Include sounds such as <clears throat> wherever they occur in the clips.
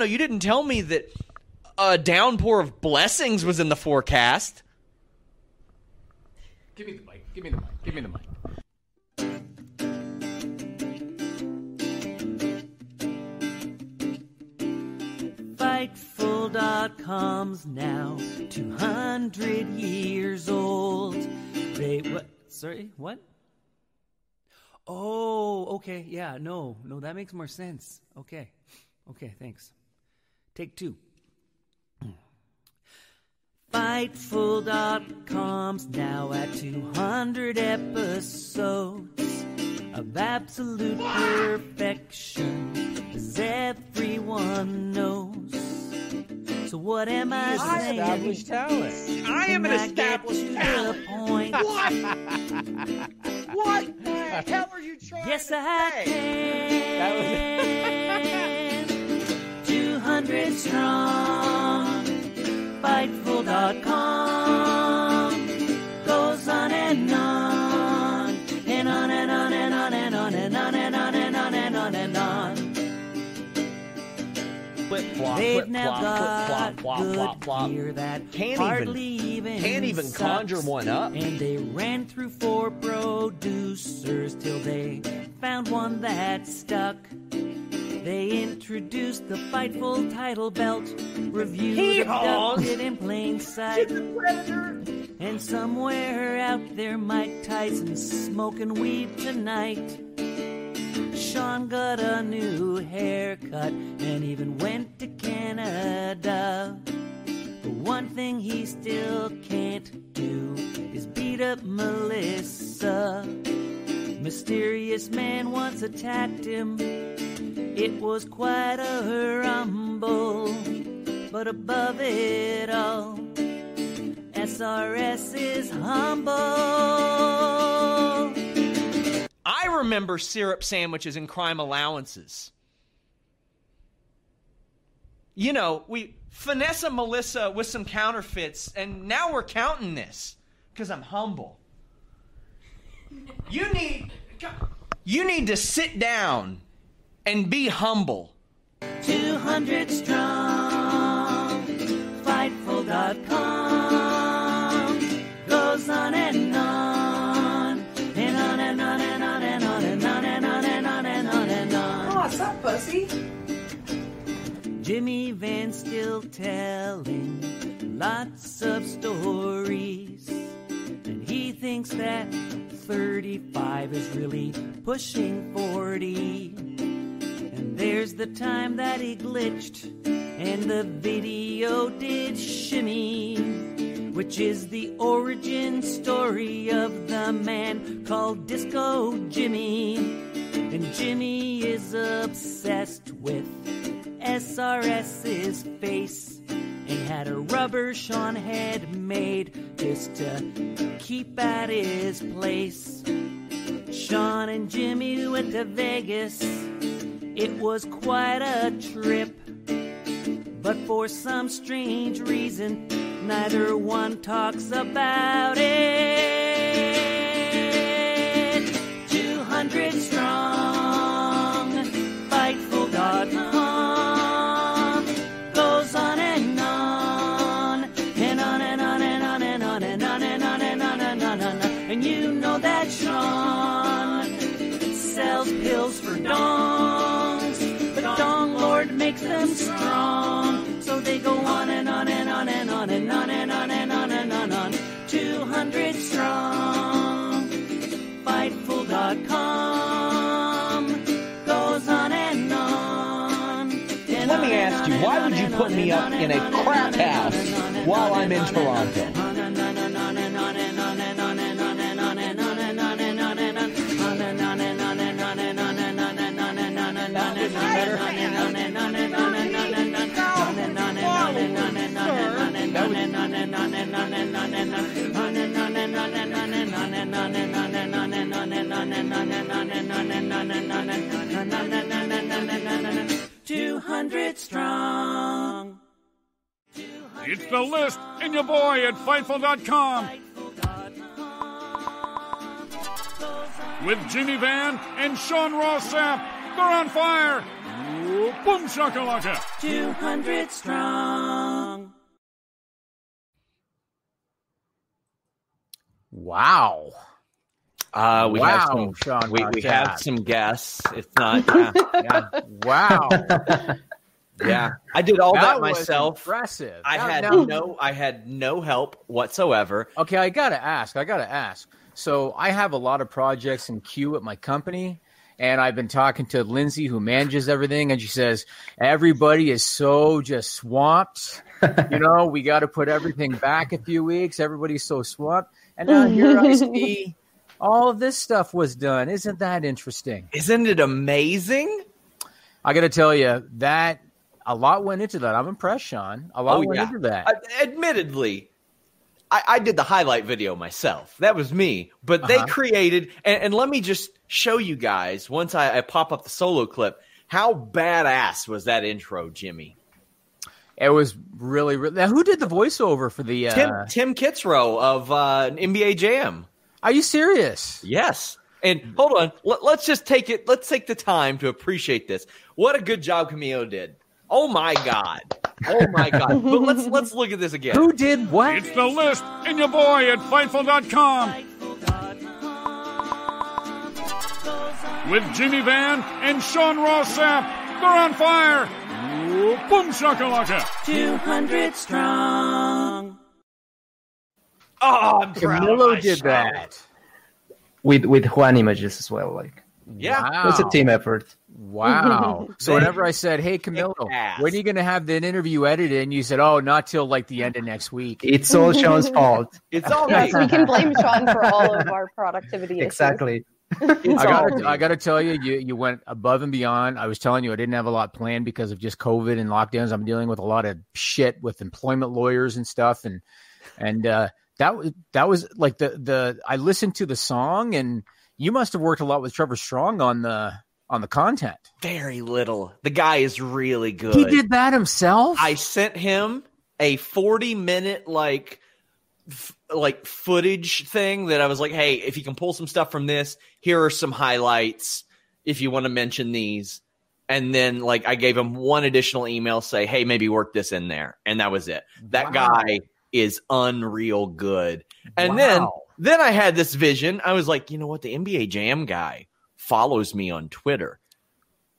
No, you didn't tell me that a downpour of blessings was in the forecast. Give me the mic. Give me the mic. Give me the mic. Fightful.com's now 200 years old. They what? Sorry, what? Oh, okay. Yeah, no, no, that makes more sense. Okay, okay, thanks. Take two. <clears throat> Fightful.com's now at 200 episodes of absolute perfection, as everyone knows. So what am I saying? I am an established talent. I am an Can I get established talent. point? <laughs> What? what the <laughs> hell are you trying Yes, to I say? can. 200 strong. Fightful.com goes on and on and on and on and on and on and on and on and on and on and on. Flip flop, They've flip now flop, flip got flop, flop, good flop, flop. gear that Can't hardly even- even can't even conjure one up. And they ran through four producers till they found one that stuck. They introduced the Fightful title belt, reviewed abducted in plain sight. And somewhere out there, Mike Tyson smoking weed tonight. Sean got a new haircut and even went to Canada. But one thing he still can't do is beat up Melissa. Mysterious man once attacked him. It was quite a rumble. But above it all, SRS is humble. I remember syrup sandwiches and crime allowances. You know, we finesse Melissa with some counterfeits, and now we're counting this because I'm humble. You need, you need to sit down and be humble. 200 strong. Fightful.com goes on and on and on and on and on and on and on and on and on and on and on. Oh, what's up, pussy? Jimmy Van still telling lots of stories. And he thinks that 35 is really pushing 40. There's the time that he glitched and the video did shimmy. Which is the origin story of the man called Disco Jimmy. And Jimmy is obsessed with SRS's face and had a rubber Sean had made just to keep at his place. Sean and Jimmy went to Vegas It was quite a trip, but for some strange reason, neither one talks about it. Go on and on and on and on and on and on and on and on and on. 200 strong. Fightful.com goes on and on. and Let me on and ask on you, and why on would you and put on me and up on in and a on and crack on and on house and on and on I'm and on and on Toronto? Two hundred strong. It's the list and your boy at Fightful.com with Jimmy Van and Sean Ross Sapp. They're on fire. Boom shakalaka. 200 strong. Wow. Uh, we have Wow, some. Sean we, we have some guests. If <laughs> not, yeah, Yeah. Wow. <laughs> yeah. I did all that, was myself. Impressive. I had now- no. I had no help whatsoever. Okay, I gotta ask. I gotta ask. So I have a lot of projects in queue at my company, and I've been talking to Lindsay, who manages everything, and she says everybody is so just swamped. you know, we got to put everything back a few weeks. Everybody's so swamped, and now here I see all of this stuff was done. Isn't that interesting? Isn't it amazing? I got to tell you that a lot went into that. I'm impressed, Sean. A lot Oh, went yeah. into that. Uh, admittedly, I, I did the highlight video myself. That was me. But they Uh-huh. created, and, and let me just show you guys once I, I pop up the solo clip. How badass was that intro, Jimmy? It was really, really. Now, who did the voiceover for the? Uh, Tim Tim Kitzrow of uh, NBA Jam. Are you serious? Yes. And hold on, let, let's just take it. Let's take the time to appreciate this. What a good job Camilo did. Oh my god. Oh my god. <laughs> But let's let's look at this again. Who did what? It's the list and your boy at Fightful.com with Jimmy Van and Sean Ross Sapp. They're on fire. Ooh, Boom shakalaka. 200 strong. Oh, I'm proud of Camilo did myself. that. with with Juan images as well. Like Yeah. Wow. it's a team effort. Wow. <laughs> so They whenever I said, "Hey Camilo, when are you going to have that interview edited?" and you said, "Oh, not till like the end of next week." It's all Sean's <laughs> fault. It's all <laughs> Yes, me. we can blame Sean for all of our productivity. Exactly. It's <laughs> I got to I got to tell you, you you went above and beyond. I was telling you, I didn't have a lot planned because of just COVID and lockdowns. I'm dealing with a lot of shit with employment lawyers and stuff, and and uh, that was that was like the the I listened to the song, and you must have worked a lot with Trevor Strong on the on the content. Very little. The guy is really good. He did that himself. I sent him a 40 minute like f- like footage thing that I was like, "Hey, if you can pull some stuff from this, here are some highlights if you want to mention these." And then like I gave him one additional email say, "Hey, maybe work this in there." And that was it. That Wow. guy is unreal good. And then then I had this vision. I was like, "You know what? The NBA Jam guy follows me on Twitter.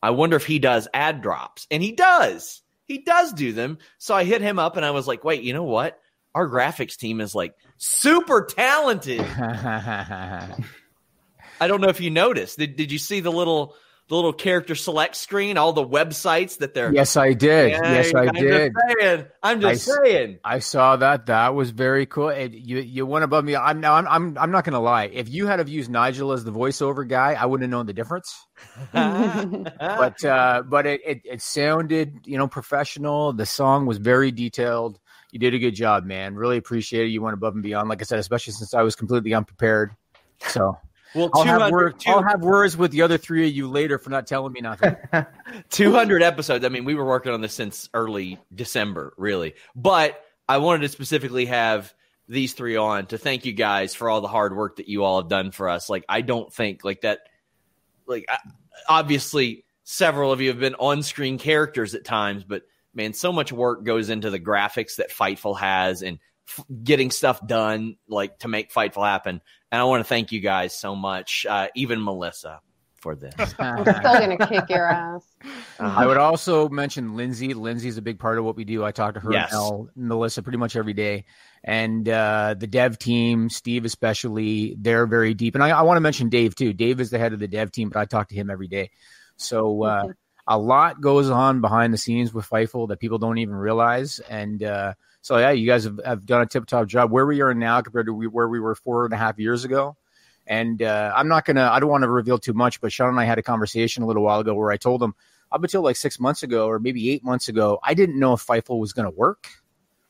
I wonder if he does ad drops." And he does. He does do them. So I hit him up and I was like, "Wait, you know what? Our graphics team is like super talented." <laughs> I don't know if you noticed. Did, did you see the little the little character select screen, all the websites that they're yes, I did. Yeah, yes, I I'm did. Just saying. I'm just I saying. I saw that. That was very cool. And you you went above me. I'm now. I'm. I'm. I'm not going to lie. If you had have used Nigel as the voiceover guy, I wouldn't have known the difference. <laughs> But uh, but it, it it sounded you know professional. The song was very detailed. You did a good job, man. Really appreciate it. You went above and beyond. Like I said, especially since I was completely unprepared. So <laughs> Well, I'll have, 200 word, two- I'll have words with the other three of you later for not telling me nothing. <laughs> 200 episodes. I mean, we were working on this since early December, really. But I wanted to specifically have these three on to thank you guys for all the hard work that you all have done for us. Like, I don't think like that. Like, I- obviously, several of you have been on-screen characters at times, but man, so much work goes into the graphics that Fightful has and f- getting stuff done, like to make Fightful happen. And I want to thank you guys so much, uh, even Melissa, for this. <laughs> <laughs> I'm still gonna kick your <laughs> ass. I would also mention Lindsay. Lindsay's a big part of what we do. I talk to her Yes. and Mel, Melissa pretty much every day. And uh, the dev team, Steve especially, they're very deep. And I, I want to mention Dave too. Dave is the head of the dev team, but I talk to him every day. So uh, a lot goes on behind the scenes with Fightful that people don't even realize. And uh, so, yeah, you guys have, have done a tip top job. Where we are now compared to we, where we were four and a half years ago. And uh, I'm not gonna. I don't want to reveal too much, but Sean and I had a conversation a little while ago where I told him up until like six months ago or maybe eight months ago, I didn't know if Fightful was going to work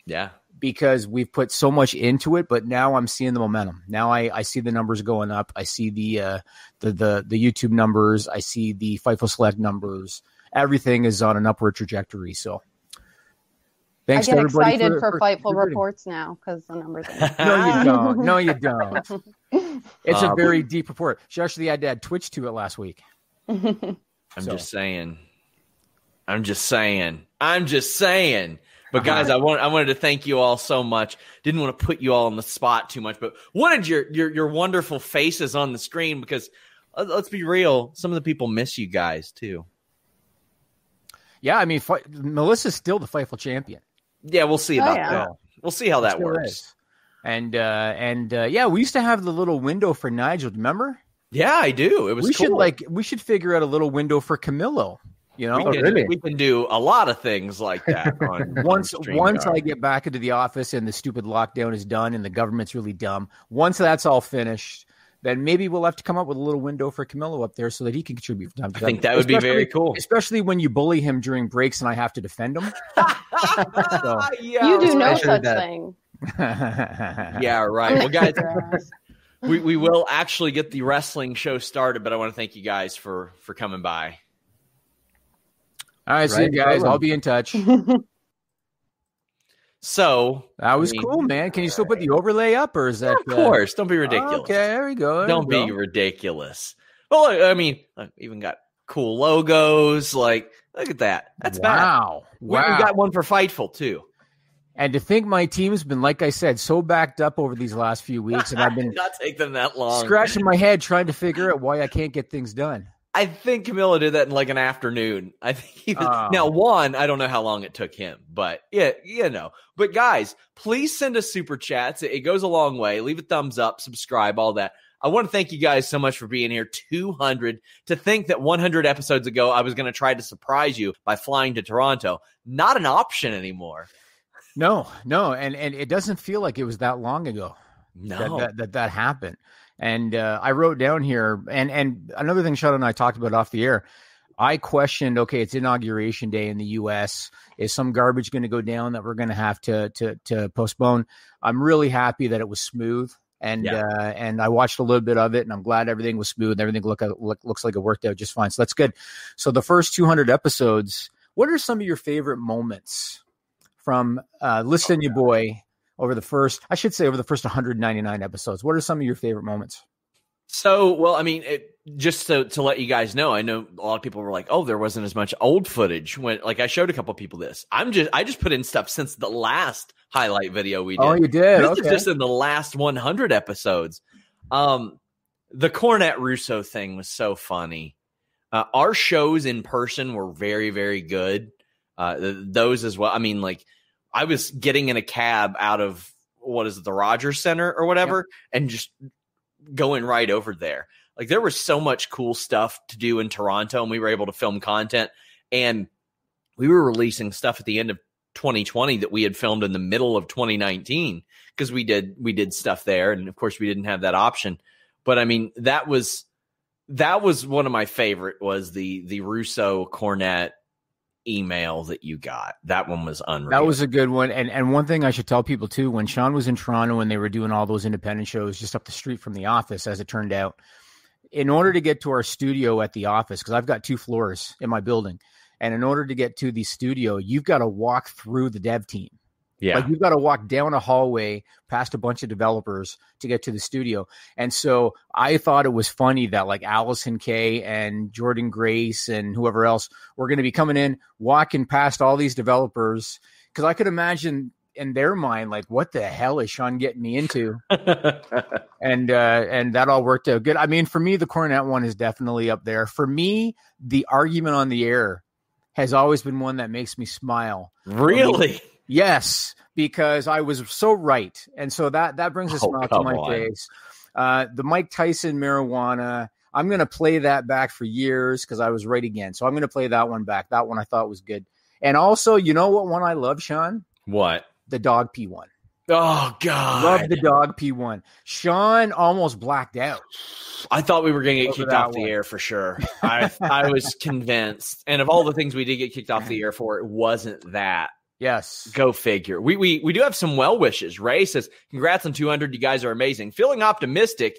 yeah. Because we've put so much into it. But now I'm seeing the momentum. Now I, I see the numbers going up. I see the uh, the the the YouTube numbers. I see the Fightful Select numbers. Everything is on an upward trajectory. So thanks I get to everybody excited for, Fightful contributing. reports now because the numbers. Are <laughs> No, you don't. No, you <laughs> don't. It's a Uh, very deep report. She actually had to add Twitch to it last week. <laughs> I'm So- just saying. I'm just saying. I'm just saying. But Uh-huh. guys, I want I wanted to thank you all so much. Didn't want to put you all on the spot too much, but wanted your your your wonderful faces on the screen because uh, let's be real, some of the people miss you guys too. Yeah, I mean, Fi- Melissa's still the Fightful champion. Yeah, we'll see Oh, yeah. that. We'll see how that Still works. is. And uh, and uh, yeah, we used to have the little window for Nigel. Remember? Yeah, I do. It was we cool. should like we should figure out a little window for Camilo. You know, we oh, can, really? we can do a lot of things like that <laughs> on once on once StreamYard. I get back into the office and the stupid lockdown is done and the government's really dumb. Once that's all finished, then maybe we'll have to come up with a little window for Camilo up there so that he can contribute from time to I think that would be very cool. Especially when you bully him during breaks and I have to defend him. <laughs> So- yeah, you do no especially such that. thing. <laughs> Yeah, right. Well, guys, Kick your ass. we, we will actually get the wrestling show started, but I want to thank you guys for for coming by. All right, see you guys. I'll be in touch. <laughs> So That was I mean, cool, man. Can you still put the overlay up, or is that Of course, don't be ridiculous. Okay, there we go. there Don't we be go. ridiculous. Well, I mean, I even got cool logos. Like, look at that. That's bad. wow, We, wow. we got one for Fightful too. and to think my team's been, like I said, so backed up over these last few weeks, and I've been <laughs> not take them that long. scratching my head trying to figure out why I can't get things done. I think Camilo did that in like an afternoon. I think he was, Oh. now one, I don't know how long it took him, but yeah, you know. But guys, please send us super chats. It, it goes a long way. Leave a thumbs up, subscribe, all that. I want to thank you guys so much for being here. 200. To think that 100 episodes ago, I was going to try to surprise you by flying to Toronto. Not an option anymore. No, no, and and it doesn't feel like it was that long ago No. that, that that that happened. And uh, I wrote down here, and and another thing Sean and I talked about off the air. I questioned, okay, it's inauguration day in the U.S. Is some garbage going to go down that we're going to have to to to postpone? I'm really happy that it was smooth, and Yeah. uh, and I watched a little bit of it, and I'm glad everything was smooth. and Everything look, look looks like it worked out just fine. So that's good. So the first 200 episodes. What are some of your favorite moments from uh, Listen, You Boy over the first? I should say over the first 199 episodes. What are some of your favorite moments? So, well, I mean, it, just to, to let you guys know, I know a lot of people were like, "Oh, there wasn't as much old footage." When like I showed a couple people this, I'm just I just put in stuff since the last highlight video we did. Oh, you did. This okay. is just in the last 100 episodes. Um, the Cornette Russo thing was so funny. Uh, our shows in person were very, very good. Uh, th- those as well. I mean, like I was getting in a cab out of what is it, the Rogers Center or whatever, and just going right over there. Like there was so much cool stuff to do in Toronto, and we were able to film content. And we were releasing stuff at the end of 2020 that we had filmed in the middle of 2019 because we did we did stuff there, and of course we didn't have that option. But I mean, that was that was one of my favorite was the the Russo Cornette email that you got. That one was unreal. That was a good one. And and one thing I should tell people too, when Sean was in Toronto and they were doing all those independent shows just up the street from the office, as it turned out, in order to get to our studio at the office, because I've got two floors in my building, and in order to get to the studio, you've got to walk through the dev team. Yeah. Like you've got to walk down a hallway past a bunch of developers to get to the studio. And so I thought it was funny that like Allysin Kay and Jordan Grace and whoever else were going to be coming in, walking past all these developers. Cause I could imagine in their mind, like, what the hell is Sean getting me into? <laughs> and uh and that all worked out good. I mean, for me, the Cornette one is definitely up there. For me, the argument on the air has always been one that makes me smile. really? Yes, because I was so right, and so that that brings a Oh, to my on. face. Uh, the Mike Tyson marijuana. I'm going to play that back for years because I was right again. So I'm going to play that one back. That one I thought was good. And also, you know what one I love, Sean? What? The dog pee one. Oh God! Love the dog pee one. Sean almost blacked out. I thought we were going to get kicked off the one. air for sure. <laughs> I I was convinced, and of all the things we did get kicked off the air for, it wasn't that. Yes. Go figure. We we we do have some well wishes. Ray says, "Congrats on 200. You guys are amazing. Feeling optimistic.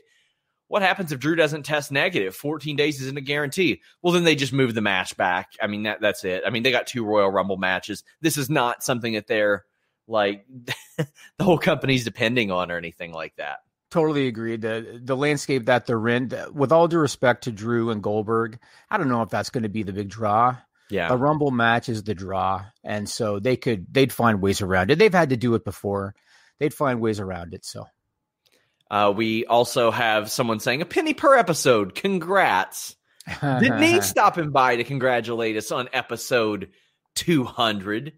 What happens if Drew doesn't test negative? 14 days isn't a guarantee. Well, then they just move the match back. I mean, that that's it. I mean, they got two Royal Rumble matches. This is not something that they're like <laughs> the whole company's depending on or anything like that. Totally agreed. The the landscape that they're in, with all due respect to Drew and Goldberg, I don't know if that's going to be the big draw. Yeah. A Rumble match is the draw, and so they could they'd find ways around it. They've had to do it before. They'd find ways around it. So Uh, we also have someone saying a penny per episode. Congrats. Denise <laughs> stopping by to congratulate us on episode 200.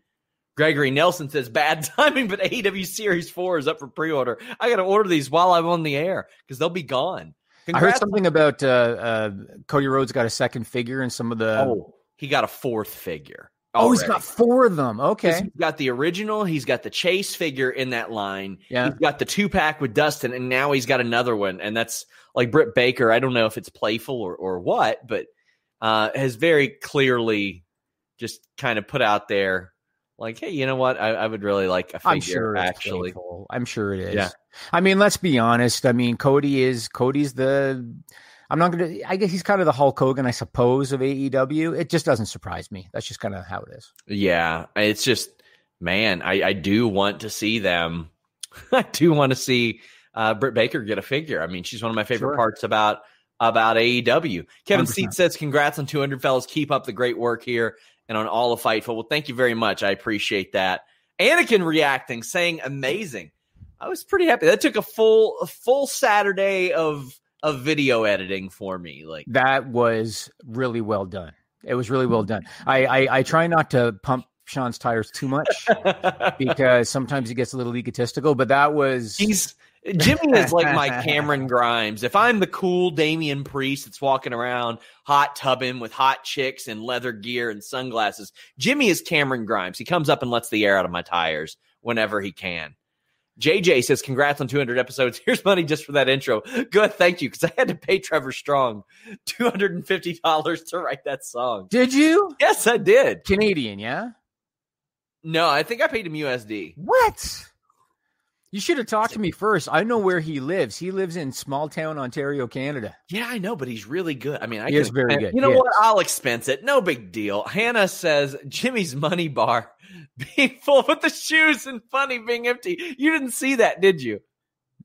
Gregory Nelson says, bad <laughs> timing, but AEW Series 4 is up for pre order. I got to order these while I'm on the air because they'll be gone. I heard something about uh, uh, Cody Rhodes got a second figure in some of the. Oh, he got a fourth figure. Oh, he's got four of them. Okay. He's got the original. He's got the Chase figure in that line. Yeah. He's got the two pack with Dustin, and now he's got another one. And that's like Britt Baker. I don't know if it's playful or, or what, but uh, has very clearly just kind of put out there, like, hey, you know what? I, I would really like a figure, I'm sure actually. I'm sure it is. Yeah. I mean, let's be honest. I mean, Cody is Cody's the. I'm not gonna. I guess he's kind of the Hulk Hogan, I suppose, of AEW. It just doesn't surprise me. That's just kind of how it is. Yeah, it's just man, I, I do want to see them. <laughs> I do want to see uh, Britt Baker get a figure. I mean, she's one of my favorite Sure. parts about about AEW. Kevin 100%. Seat says, "Congrats on 200 fellas. Keep up the great work here and on all of Fightful." Well, thank you very much. I appreciate that. Anakin reacting, saying, "Amazing." I was pretty happy. That took a full a full Saturday of of video editing for me. Like, That was really well done. It was really well mm-hmm. done. I I, I try not to pump Sean's tires too much because sometimes he gets a little egotistical. But that was He's Jimmy is like my <laughs> Cameron Grimes. If I'm the cool Damian Priest that's walking around hot tubbing with hot chicks and leather gear and sunglasses, Jimmy is Cameron Grimes. He comes up and lets the air out of my tires whenever he can. JJ says, Congrats on 200 episodes. <laughs> Here's money just for that intro. Good. Thank you. Because I had to pay Trevor Strong $250 to write that song. Did you Yes, I did. Canadian? Yeah. No, I think I paid him USD. What? You should have talked to me first. I know where he lives. He lives in small town Ontario, Canada. Yeah, I know, but he's really good. I mean, I He is very good. You know what? I'll expense it. No big deal. Hannah says Jimmy's money bar <laughs> being full with the shoes and funny being empty. You didn't see that, did you?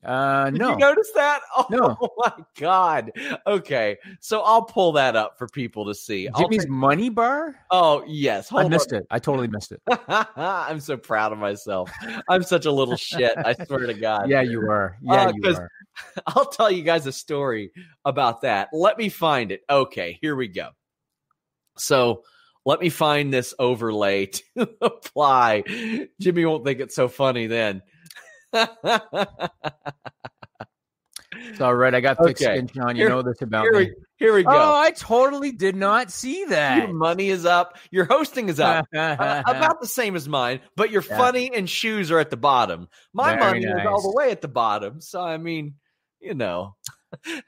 Uh, Did no. you notice that? <laughs> Oh No. my god. Okay, so I'll pull that up for people to see. Jimmy's take- money bar? oh yes, hold I missed on. it. I totally missed it. <laughs> I'm so proud of myself. I'm such a little shit. I swear to God. Yeah, you are. Yeah, Uh, you are. <laughs> I'll tell you guys a story about that. Let me find it. Okay, here we go. So let me find this overlay to apply. Jimmy won't think it's so funny then. It's all right. I got thick Okay. skin, Sean. You Here- know this about here, me. we, here we go. Oh, I totally did not see that. Your money is up. Your hosting is up. <laughs> Uh, about the same as mine, but your Yeah. funny and shoes are at the bottom. My Very money is all the way at the bottom. So I mean, you know.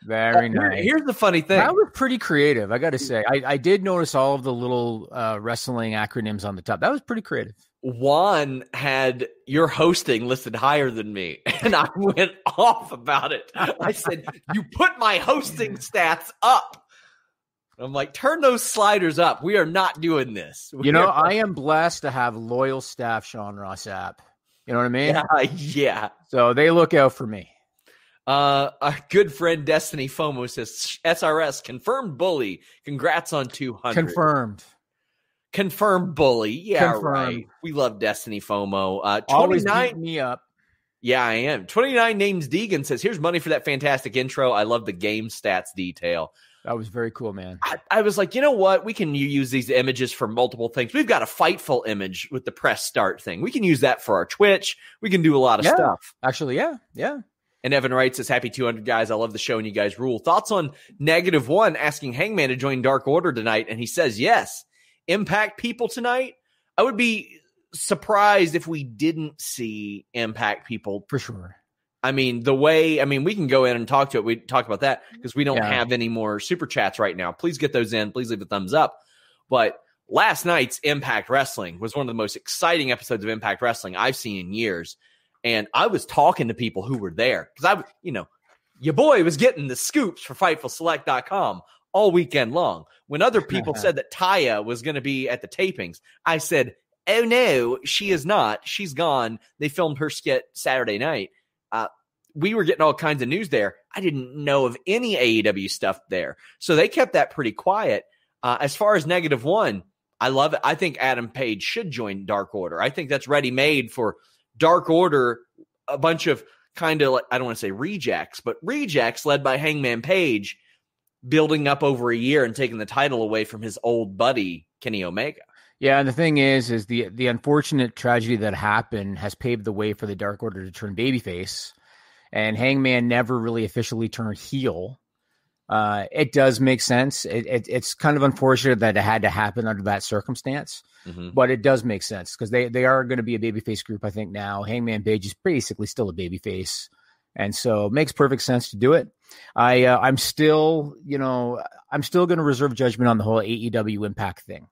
Very Uh, <laughs> here- nice. here's the funny thing. That was pretty creative, I got to say. I, I did notice all of the little uh, wrestling acronyms on the top. That was pretty creative. Juan had your hosting listed higher than me, <laughs> and I went off about it. I said, "You put my hosting stats up." I'm like, "Turn those sliders up. We are not doing this." We <laughs> You know, are- I am blessed to have loyal staff, Sean Ross Sapp. You know what I mean? yeah, <laughs> yeah. So they look out for me. Uh, our good friend Destiny FOMO says SRS confirmed bully. Congrats on 200. Confirmed. Confirmed bully. Yeah, Confirmed. right. We love Destiny FOMO. Uh, Always 29. beat me up. Yeah, I am. 29 names Deegan says, here's money for that fantastic intro. I love the game stats detail. That was very cool, man. I, I was like, you know what? We can use these images for multiple things. We've got a fightful image with the press start thing. We can use that for our Twitch. We can do a lot of Yeah. stuff. Actually, yeah, yeah. And Evan writes says, Happy 200 guys. I love the show and you guys rule. Thoughts on negative one asking Hangman to join Dark Order tonight? And he says, Yes. Impact people tonight? I would be surprised if we didn't see impact people. For sure. I mean, the way, I mean, we can go in and talk to it. We talk about that because we don't Yeah. have any more super chats right now. Please get those in. Please leave a thumbs up. But last night's Impact Wrestling was one of the most exciting episodes of Impact Wrestling I've seen in years. And I was talking to people who were there because I, you know, your boy was getting the scoops for FightfulSelect.com all weekend long. When other <laughs> people said that Taya was going to be at the tapings, I said, "Oh no, she is not. She's gone. They filmed her skit Saturday night." Uh, we were getting all kinds of news there. I didn't know of any AEW stuff there, so they kept that pretty quiet. Uh, as far as negative one, I love it. I think Adam Page should join Dark Order. I think that's ready made for Dark Order. A bunch of kind of like I don't want to say rejects, but rejects led by Hangman Page, building up over a year and taking the title away from his old buddy Kenny Omega. Yeah, and the thing is, is the the unfortunate tragedy that happened has paved the way for the Dark Order to turn babyface, and Hangman never really officially turned heel. Uh, it does make sense. It, it, it's kind of unfortunate that it had to happen under that circumstance, Mhm. but it does make sense because they they are going to be a babyface group. I think now Hangman Page is basically still a babyface, and so it makes perfect sense to do it. I uh, I'm still you know I'm still going to reserve judgment on the whole AEW Impact thing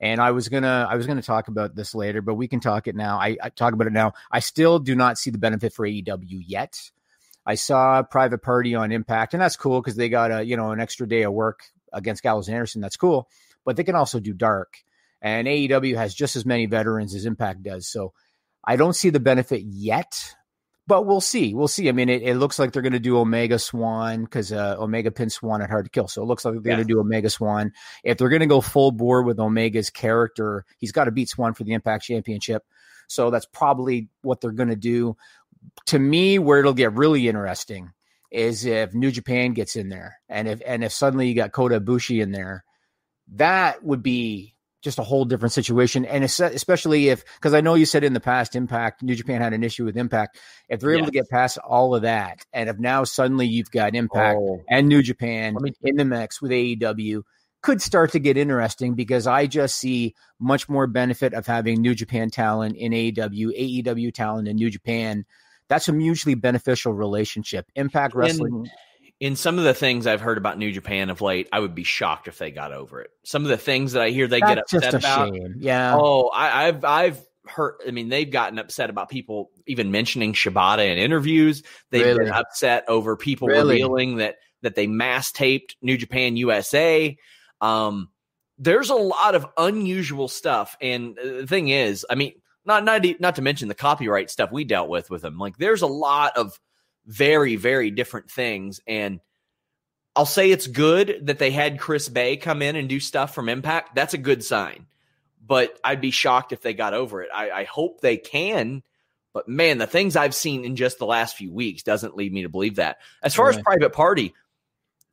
and I was gonna I was gonna talk about this later, but we can talk it now. I, I talk about it now. I still do not see the benefit for AEW yet. I saw Private Party on Impact, and that's cool because they got a you know an extra day of work against Gallows and Anderson. That's cool, but they can also do Dark, and AEW has just as many veterans as Impact does. So I don't see the benefit yet, but we'll see. We'll see. I mean, it, it looks like they're going to do Omega Swann because uh, Omega pin Swann at Hard to Kill. So it looks like they're Yeah. going to do Omega Swann. If they're going to go full bore with Omega's character, he's got to beat Swann for the Impact Championship. So that's probably what they're going to do. To me, where it'll get really interesting is if New Japan gets in there, and if and if suddenly you got Kota Ibushi in there, that would be just a whole different situation. And especially if, because I know you said in the past, Impact, New Japan had an issue with Impact. If they're able to get past all of that, and if now suddenly you've got Impact Oh. and New Japan in the mix with AEW, could start to get interesting because I just see much more benefit of having New Japan talent in AEW, AEW talent in New Japan. That's a mutually beneficial relationship. Impact In- Wrestling. In some of the things I've heard about New Japan of late, I would be shocked if they got over it. Some of the things that I hear they get upset about. shame. Yeah. Oh, I, I've I've heard. I mean, they've gotten upset about people even mentioning Shibata in interviews. They've Really? been upset over people Really? revealing that that they mass taped New Japan USA. Um, there's a lot of unusual stuff, and uh, the thing is, I mean, not not not to mention the copyright stuff we dealt with with them. Like, there's a lot of very very different things, and I'll say it's good that they had Chris Bey come in and do stuff from Impact. That's a good sign. But I'd be shocked if they got over it. I, I hope they can. But man, the things I've seen in just the last few weeks doesn't lead me to believe that. As far as private party,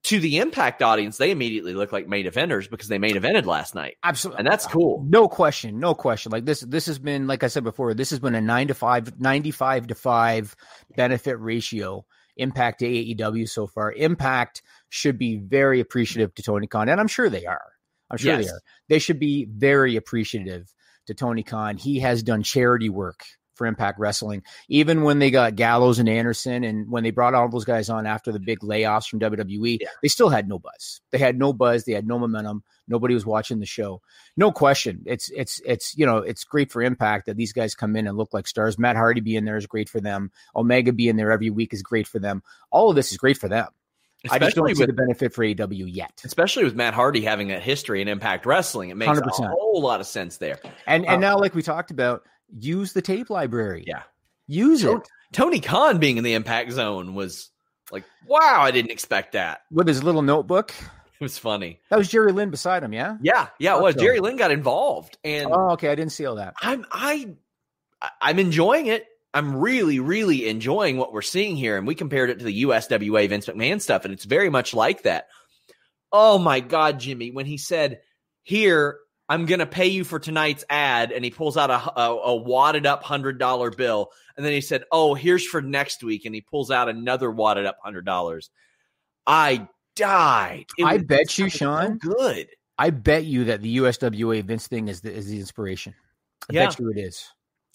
to the Impact audience, they immediately look like main eventers because they main evented last night. Absolutely. And that's cool. No question, no question. Like this, this has been, like I said before, this has been a nine to five, 95 to five benefit ratio impact to AEW so far. Impact should be very appreciative to Tony Khan, and I'm sure they are. I'm sure Yes. they are. They should be very appreciative to Tony Khan. He has done charity work for Impact Wrestling. Even when they got Gallows and Anderson, and when they brought all those guys on after the big layoffs from WWE, Yeah. they still had no buzz. They had no buzz. They had no momentum. Nobody was watching the show. No question. It's it's it's you know it's great for Impact that these guys come in and look like stars. Matt Hardy being there is great for them. Omega being there every week is great for them. All of this is great for them. I just don't Especially see the benefit for AW yet. especially with Matt Hardy having a history in Impact Wrestling, it makes 100%. a whole lot of sense there. And and Uh, now, like we talked about, use the tape library. Yeah. use it Tony Khan being in the Impact Zone was like, wow, I didn't expect that. with his little notebook. It was funny. That was Jerry Lynn beside him. Yeah. Yeah, yeah, it was. Jerry Lynn got involved, and Oh, okay. I didn't see all that. I'm I- I'm enjoying it. I'm really, really enjoying what we're seeing here. And we compared it to the USWA Vince McMahon stuff, and it's very much like that. Oh my God, Jimmy, when he said, Here, I'm gonna pay you for tonight's ad, and he pulls out a, a, a wadded up hundred dollar bill, and then he said, Oh, here's for next week, and he pulls out another wadded up hundred dollars. I died. It I was bet you, so Sean. good. I bet you that the USWA Vince thing is the is the inspiration. I Yeah. bet you it is.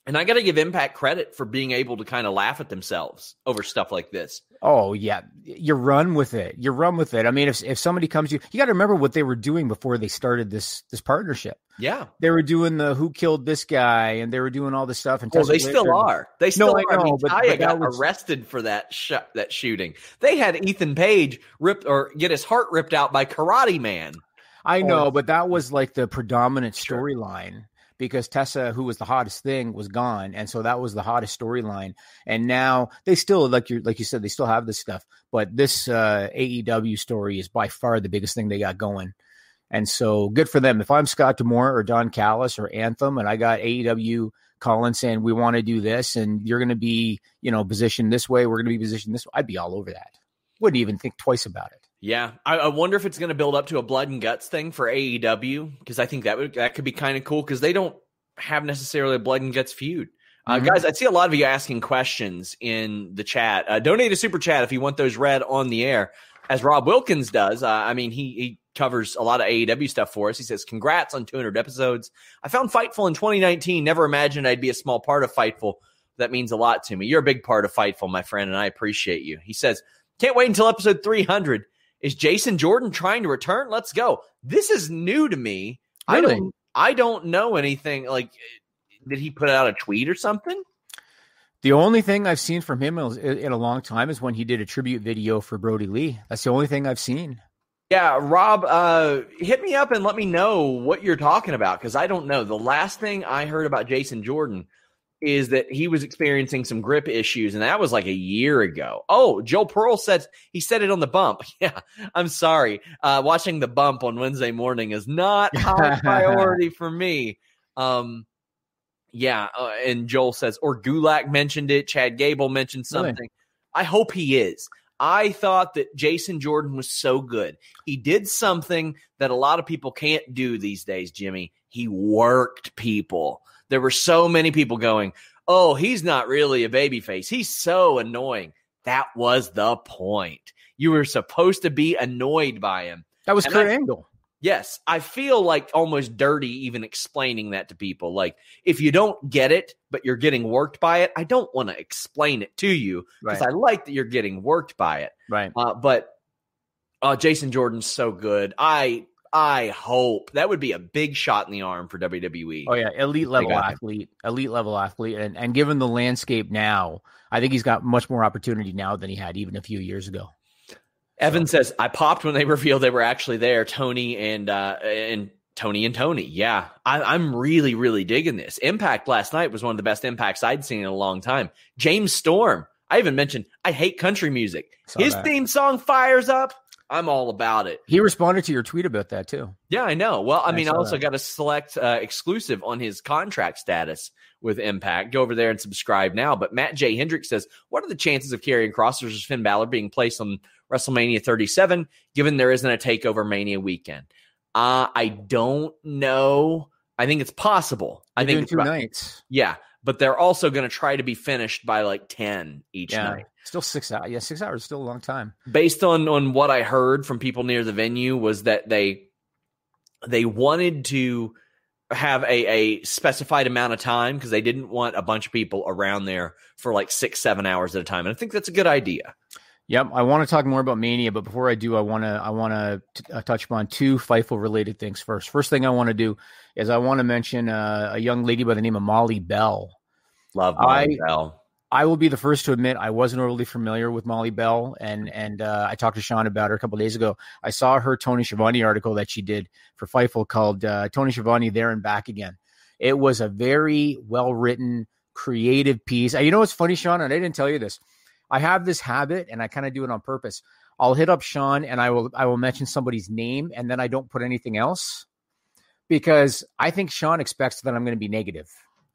And I got to give Impact credit for being able to kind of laugh at themselves over stuff like this. Oh yeah, you run with it. You run with it. I mean, if if somebody comes to you, you got to remember what they were doing before they started this this partnership. Yeah. They were doing the who killed this guy, and they were doing all this stuff. And Well, they still are. They still I are. I mean, know, but- Taya but that got was- arrested for that sh- that shooting. They had Ethan Page ripped or get his heart ripped out by Karate Man. I or- know, but that was like the predominant Sure. Because Tessa, who was the hottest thing, was gone, and so that was the hottest storyline. And now they still, like you like you said, they still have this stuff, but this uh, AEW story is by far the biggest thing they got going. And so good for them. If I'm Scott D'Amore or Don Callis or Anthem, and I got AEW calling saying we want to do this, and you're going to be, you know, positioned this way, we're going to be positioned this way, I'd be all over that. Wouldn't even think twice about it. Yeah, I, I wonder if it's going to build up to a blood and guts thing for AEW because I think that would that could be kind of cool because they don't have necessarily a blood and guts feud. Uh, Mhm. Guys, I see a lot of you asking questions in the chat. Uh, donate a super chat if you want those read on the air, as Rob Wilkins does. Uh, I mean, he he covers a lot of AEW stuff for us. He says, "Congrats on 200 episodes. I found Fightful in 2019. Never imagined I'd be a small part of Fightful. That means a lot to me. You're a big part of Fightful, my friend, and I appreciate you." He says, "Can't wait until episode 300." Is Jason Jordan trying to return? Let's go. This is new to me. I don't I don't know anything like did he put out a tweet or something? The only thing I've seen from him in a long time is when he did a tribute video for Brodie Lee. That's the only thing I've seen. Yeah, Rob, uh, hit me up and let me know what you're talking about because I don't know. The last thing I heard about Jason Jordan is that he was experiencing some grip issues, and that was like a year ago. Oh, Joe Pearl said he said it on the bump. <laughs> Yeah, I'm sorry. Uh, watching the bump on Wednesday morning is not <laughs> high priority for me. Um, yeah, uh, and Joel says, or Gulak mentioned it. Chad Gable mentioned Really? something. I hope he is. I thought that Jason Jordan was so good. He did something that a lot of people can't do these days, Jimmy. He worked people. There were so many people going, Oh, he's not really a babyface. He's so annoying. That was the point. You were supposed to be annoyed by him. That was And Kurt I- Angle. Yes, I feel like almost dirty even explaining that to people. Like, if you don't get it, but you're getting worked by it, I don't want to explain it to you because Right. I like that you're getting worked by it. Right. Uh, but uh, Jason Jordan's so good. I I hope that would be a big shot in the arm for WWE. Oh yeah, elite level got him. athlete, elite level athlete, and and given the landscape now, I think he's got much more opportunity now than he had even a few years ago. Evan says I popped when they <laughs> revealed they were actually there. Tony and uh, and Tony and Tony. Yeah, I, I'm really really digging this. Impact last night was one of the best impacts I'd seen in a long time. James Storm. I even mentioned I hate country music. His that. theme song fires up. I'm all about it. He responded to your tweet about that too. Yeah, I know. Well, I I mean, I also that. got a select uh, exclusive on his contract status with Impact. Go over there and subscribe now. But Matt J. Hendricks says, What are the chances of Karrion Kross versus Finn Balor being placed on WrestleMania 37, given there isn't a takeover Mania weekend? Uh, I don't know. I think it's possible. I They're think two about- nights. Yeah, but they're also going to try to be finished by like 10 each Yeah, night still six hours. Yeah, six hours is still a long time. based on on what I heard from people near the venue was that they they wanted to have a, a specified amount of time because they didn't want a bunch of people around there for like six, seven hours at a time. And I think that's a good idea. Yep, I want to talk more about Mania, but before I do, I want to I want to uh, touch upon two Fightful related things first. First thing I want to do is I want to mention uh, a young lady by the name of Molly Bell. Love Molly I- Bell. I will be the first to admit I wasn't overly familiar with Molly Bell, and and uh, I talked to Sean about her a couple days ago. I saw her Tony Schiavone article that she did for Fightful called uh, "Tony Schiavone There and Back Again." It was a very well written, creative piece. You know what's funny, Sean? And I didn't tell you this. I have this habit, and I kind of do it on purpose. I'll hit up Sean, and I will I will mention somebody's name, and then I don't put anything else because I think Sean expects that I'm going to be negative.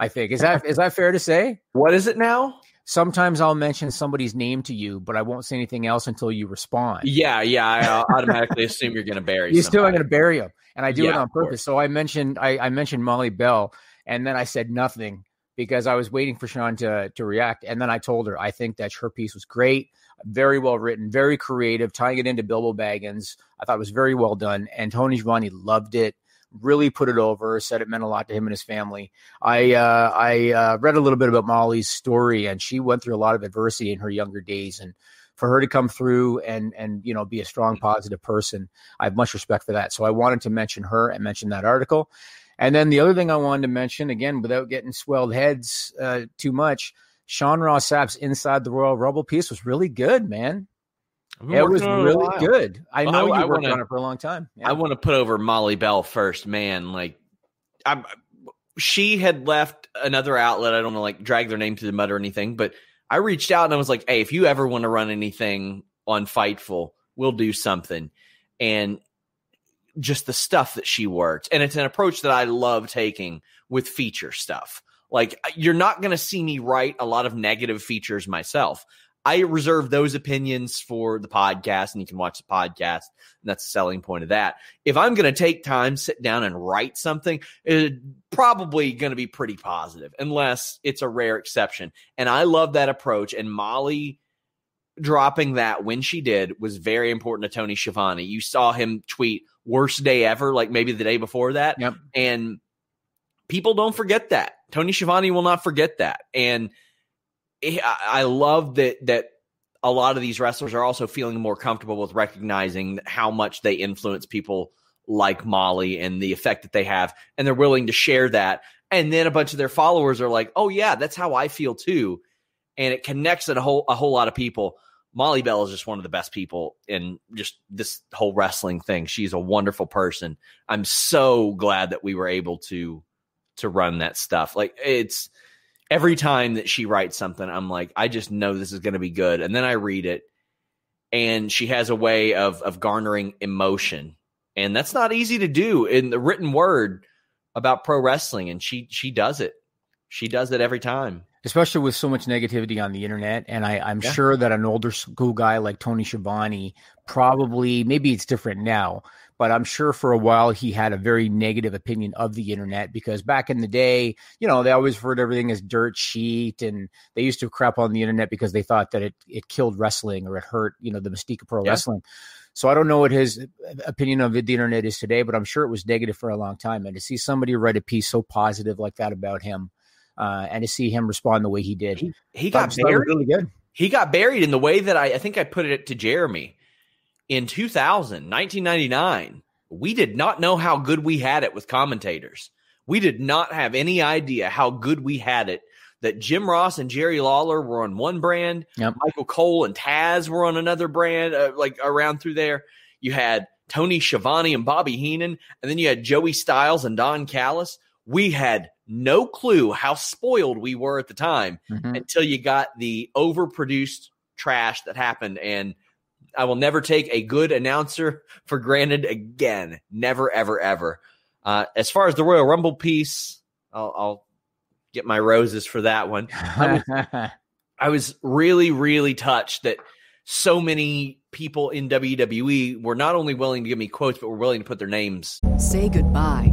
I think is that is that fair to say? What is it now? sometimes I'll mention somebody's name to you, but I won't say anything else until you respond. Yeah, yeah. I automatically assume you're going to bury. You still somebody. going to bury him, and I do it on purpose. So I mentioned I, I mentioned Molly Bell, and then I said nothing because I was waiting for Sean to to react, and then I told her I think that her piece was great, very well written, very creative, tying it into Bilbo Baggins. I thought it was very well done, and Tony Schiavone loved it. Really put it over. Said it meant a lot to him and his family. I uh, I uh, read a little bit about Molly's story, and she went through a lot of adversity in her younger days, and for her to come through and and you know be a strong positive person i have much respect for that so i wanted to mention her and mention that article and then the other thing i wanted to mention again without getting swelled heads uh, too much sean ross sapp's inside the royal rumble piece was really good man it was it really good i Well, know I- you I worked wanna- on it for a long time Yeah. I want to put over Molly Bell first, man. Like, I'm, she had left another outlet. I don't want to like drag their name through the mud or anything, but I reached out and I was like, "Hey, if you ever want to run anything on Fightful, we'll do something." And just the stuff that she worked, and it's an approach that I love taking with feature stuff. Like, you're not going to see me write a lot of negative features myself. I reserve those opinions for the podcast, and you can watch the podcast. And that's the selling point of that. If I'm going to take time, sit down and write something, it's probably going to be pretty positive, unless it's a rare exception. And I love that approach. And Molly dropping that when she did was very important to Tony Schiavone. You saw him tweet worst day ever, like maybe the day before that. Yep. And people don't forget that. Tony Schiavone will not forget that. And I love that that a lot of these wrestlers are also feeling more comfortable with recognizing how much they influence people like Molly and the effect that they have, and they're willing to share that. And then a bunch of their followers are like, "Oh yeah, that's how I feel too," and it connects a whole a whole lot of people. Molly Bell is just one of the best people in just this whole wrestling thing. She's a wonderful person. I'm so glad that we were able to to run that stuff. Like it's every time that she writes something, I'm like, I just know this is going to be good. And then I read it, and she has a way of of garnering emotion, and that's not easy to do in the written word about pro wrestling. And she she does it. She does it every time. especially with so much negativity on the internet. And I, I'm Yeah. sure that an older school guy like Tony Schiavone probably, maybe it's different now, but I'm sure for a while he had a very negative opinion of the internet because back in the day, you know, they always referred everything as dirt sheet and they used to crap on the internet because they thought that it, it killed wrestling or it hurt, you know, the mystique of pro Yeah. wrestling. So I don't know what his opinion of the internet is today, but I'm sure it was negative for a long time. And to see somebody write a piece so positive like that about him, uh, and to see him respond the way he did, He, he got thought it was buried. really good. He got buried in the way that I, I think I put it to Jeremy in 2000, 1999. We did not know how good we had it with commentators. We did not have any idea how good we had it. That Jim Ross and Jerry Lawler were on one brand, Yep. Michael Cole and Taz were on another brand, uh, like around through there. You had Tony Schiavone and Bobby Heenan, and then you had Joey Styles and Don Callis. We had no clue how spoiled we were at the time Mhm. until you got the overproduced trash that happened. And I will never take a good announcer for granted again. Never, ever, ever. Uh, as far as the Royal Rumble piece, I'll, I'll get my roses for that one. I was <laughs> really, really touched that so many people in WWE were not only willing to give me quotes, but were willing to put their names. Say goodbye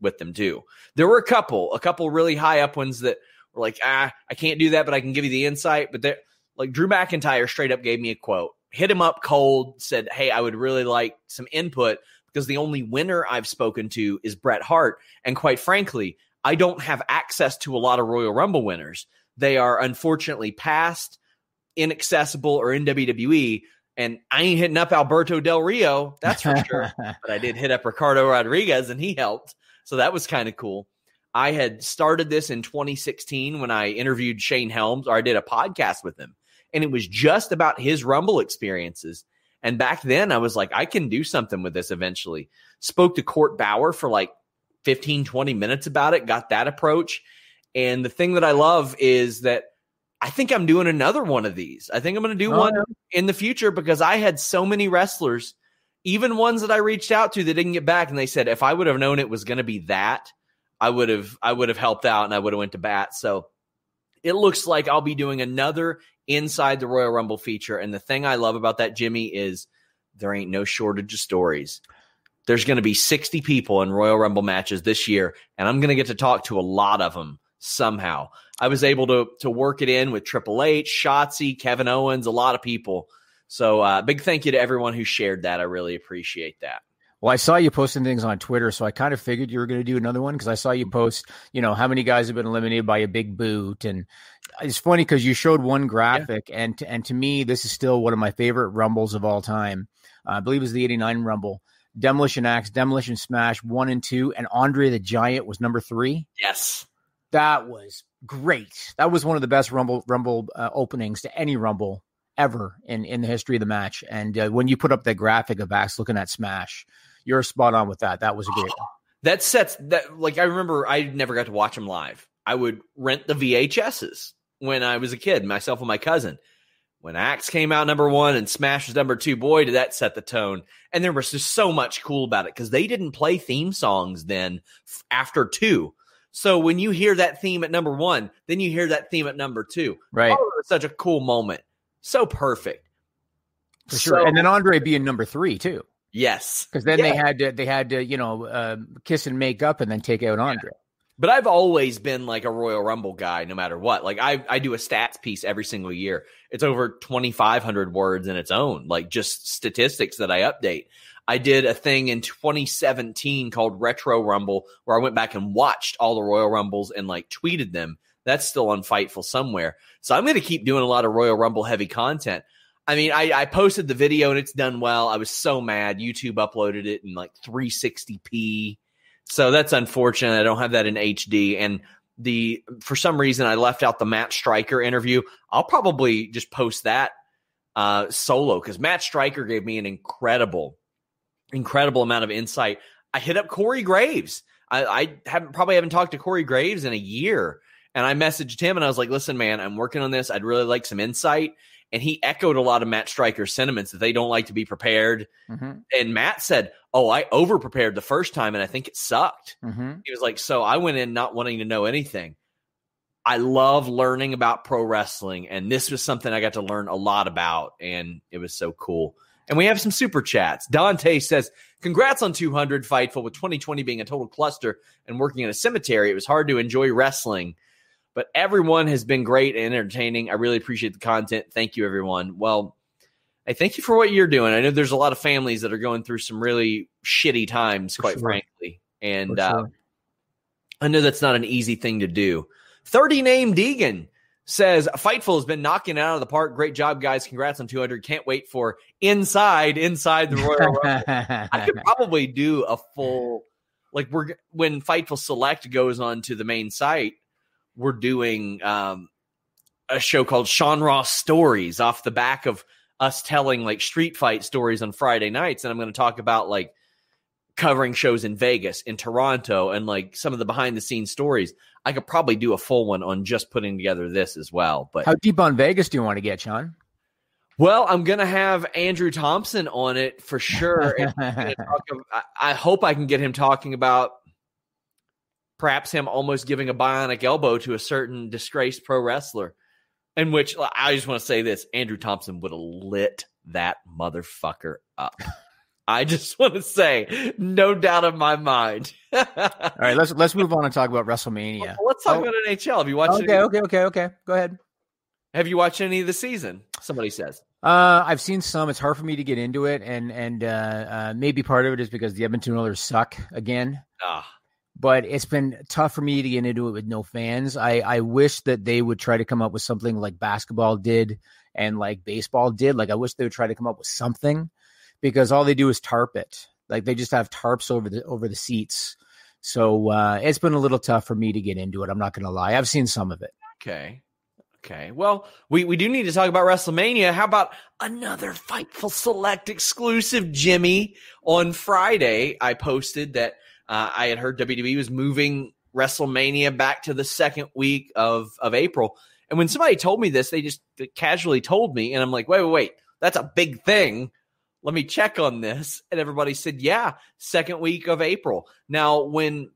With them too. There were a couple, a couple really high up ones that were like, ah, I can't do that, but I can give you the insight. But they're like Drew McIntyre straight up gave me a quote, hit him up cold, said, Hey, I would really like some input because the only winner I've spoken to is Bret Hart. And quite frankly, I don't have access to a lot of Royal Rumble winners. They are unfortunately past, inaccessible, or in WWE. And I ain't hitting up Alberto Del Rio, that's for sure. <laughs> but I did hit up Ricardo Rodriguez and he helped. So that was kind of cool. I had started this in 2016 when I interviewed Shane Helms, or I did a podcast with him, and it was just about his Rumble experiences. And back then, I was like, I can do something with this eventually. Spoke to Court Bauer for like 15, 20 minutes about it, got that approach. And the thing that I love is that I think I'm doing another one of these. I think I'm going to do Oh, one yeah. in the future because I had so many wrestlers, even ones that I reached out to that didn't get back, and they said if I would have known it was going to be that, I would have I would have helped out and I would have went to bat. So it looks like I'll be doing another inside the Royal Rumble feature. And the thing I love about that, Jimmy, is there ain't no shortage of stories. There's going to be 60 people in Royal Rumble matches this year, and I'm going to get to talk to a lot of them somehow. I was able to to work it in with Triple H, Shotzi, Kevin Owens, a lot of people. So uh, big thank you to everyone who shared that. I really appreciate that. Well, I saw you posting things on Twitter, so I kind of figured you were going to do another one because I saw you post, you know, how many guys have been eliminated by a big boot, and it's funny because you showed one graphic, and to, and to me, this is still one of my favorite rumbles of all time. Uh, I believe it was the '89 Rumble. Demolition Axe, Demolition Smash, one and two, and Andre the Giant was number three. Yes. That was great. That was one of the best Rumble Rumble uh, openings to any Rumble ever in in the history of the match. And uh, when you put up that graphic of Axe looking at Smash, you're spot on with that. That was a great. <sighs> That sets that like I remember I never got to watch them live. I would rent the VHSs when I was a kid, myself and my cousin. When Axe came out number one and Smash was number two, boy, did that set the tone. And there was just so much cool about it because they didn't play theme songs then f- after two. So when you hear that theme at number one, then you hear that theme at number two. Right. Oh, such a cool moment. So perfect. For sure. And then Andre being number three too, yes. because then they had to they had to you know uh, kiss and make up and then take out Andre. But I've always been like a Royal Rumble guy, no matter what. Like I, I do a stats piece every single year. It's over twenty five hundred words in its own, like just statistics that I update. I did a thing in 2017 called Retro Rumble, where I went back and watched all the Royal Rumbles and like tweeted them. That's still on Fightful somewhere. So I'm going to keep doing a lot of Royal Rumble heavy content. I mean, I, I posted the video and it's done well. I was so mad. YouTube uploaded it in like 360p. So that's unfortunate. I don't have that in HD. And the for some reason I left out the Matt Striker interview. I'll probably just post that uh, solo because Matt Striker gave me an incredible, incredible amount of insight. I hit up Corey Graves. I, I haven't probably haven't talked to Corey Graves in a year, and I messaged him and I was like, "Listen, man, I'm working on this. I'd really like some insight." And he echoed a lot of Matt Striker's sentiments that they don't like to be prepared. Mhm. And Matt said, "Oh, I over prepared the first time, and I think it sucked." Mhm. He was like, "So I went in not wanting to know anything." I love learning about pro wrestling, and this was something I got to learn a lot about, and it was so cool. And we have some super chats. Dante says, "Congrats on 200 Fightful. With 2020 being a total cluster and working in a cemetery, it was hard to enjoy wrestling." But everyone has been great and entertaining. I really appreciate the content. Thank you, everyone. Well, I thank you for what you're doing. I know there's a lot of families that are going through some really shitty times, For quite sure. frankly. And For uh. I know that's not an easy thing to do. 30 name Deegan says Fightful has been knocking it out of the park. Great job, guys. Congrats on 200. Can't wait for inside inside the Royal Rumble. I could <laughs> probably do a full like we're when Fightful Select goes on to the main site, we're doing um a show called Sean Ross Stories off the back of us telling like street fight stories on Friday nights. And I'm going to talk about like covering shows in Vegas, in Toronto, and like some of the behind the scenes stories. I could probably do a full one on just putting together this as well. But how deep on Vegas do you want to get, Sean? Well, I'm gonna have Andrew Thompson on it for sure. <laughs> I, I hope I can get him talking about perhaps him almost giving a bionic elbow to a certain disgraced pro wrestler. In which I just want to say this: Andrew Thompson would have lit that motherfucker up. <laughs> I just want to say, no doubt in my mind. <laughs> All right, let's let's move on and talk about WrestleMania. Let's talk oh. about NHL. Have you watched? Okay, okay, okay, okay. Go ahead. Have you watched any of the season? Somebody says. Uh, I've seen some. It's hard for me to get into it, and and uh, uh, maybe part of it is because the Edmonton Oilers suck again. Ah. But it's been tough for me to get into it with no fans. I I wish that they would try to come up with something like basketball did and like baseball did. Like I wish they would try to come up with something because all they do is tarp it. Like they just have tarps over the over the seats. So uh, it's been a little tough for me to get into it. I'm not going to lie. I've seen some of it. Okay. Okay. Well, we, we do need to talk about WrestleMania. How about another Fightful Select exclusive, Jimmy? On Friday, I posted that uh, I had heard WWE was moving WrestleMania back to the second week of, of April. And when somebody told me this, they just casually told me, and I'm like, wait, wait, wait, that's a big thing. Let me check on this. And everybody said, yeah, second week of April. Now, when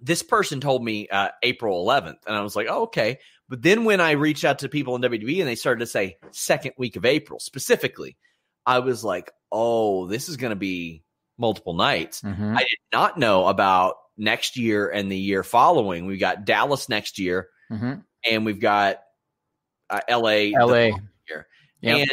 this person told me uh, April 11th, and I was like, oh, okay. But then when I reached out to people in WWE and they started to say second week of April specifically, I was like, oh, this is going to be multiple nights. Mm-hmm. I did not know about next year and the year following. We got Dallas next year, mm-hmm. and we've got uh, LA. LA year. Yep. And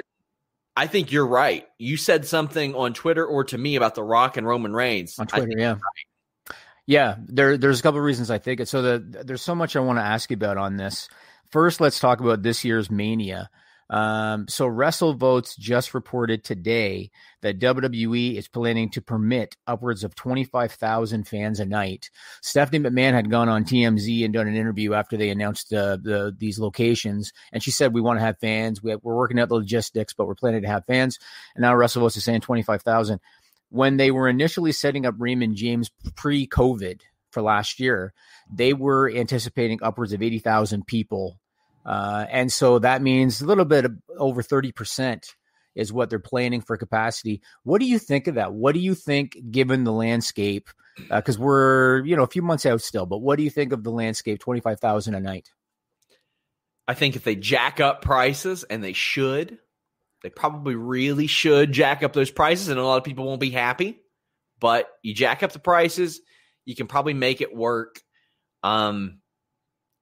I think you're right. You said something on Twitter or to me about The Rock and Roman Reigns. On Twitter, yeah. Right. Yeah, there, there's a couple of reasons I think it. So the, there's so much I want to ask you about on this. First, let's talk about this year's Mania. Um, so WrestleVotes just reported today that WWE is planning to permit upwards of 25,000 fans a night. Stephanie McMahon had gone on TMZ and done an interview after they announced the, these locations, and she said we want to have fans. We we're working out the logistics, but we're planning to have fans. And now WrestleVotes is saying 25,000. When they were initially setting up Raymond James pre-COVID, for last year, they were anticipating upwards of 80,000 people. Uh, and so that means a little bit over 30% is what they're planning for capacity. What do you think of that? What do you think, given the landscape? Because uh, we're, you know, a few months out still, but what do you think of the landscape, 25,000 a night? I think if they jack up prices, and they should, they probably really should jack up those prices, and a lot of people won't be happy. But you jack up the prices, you can probably make it work. Um,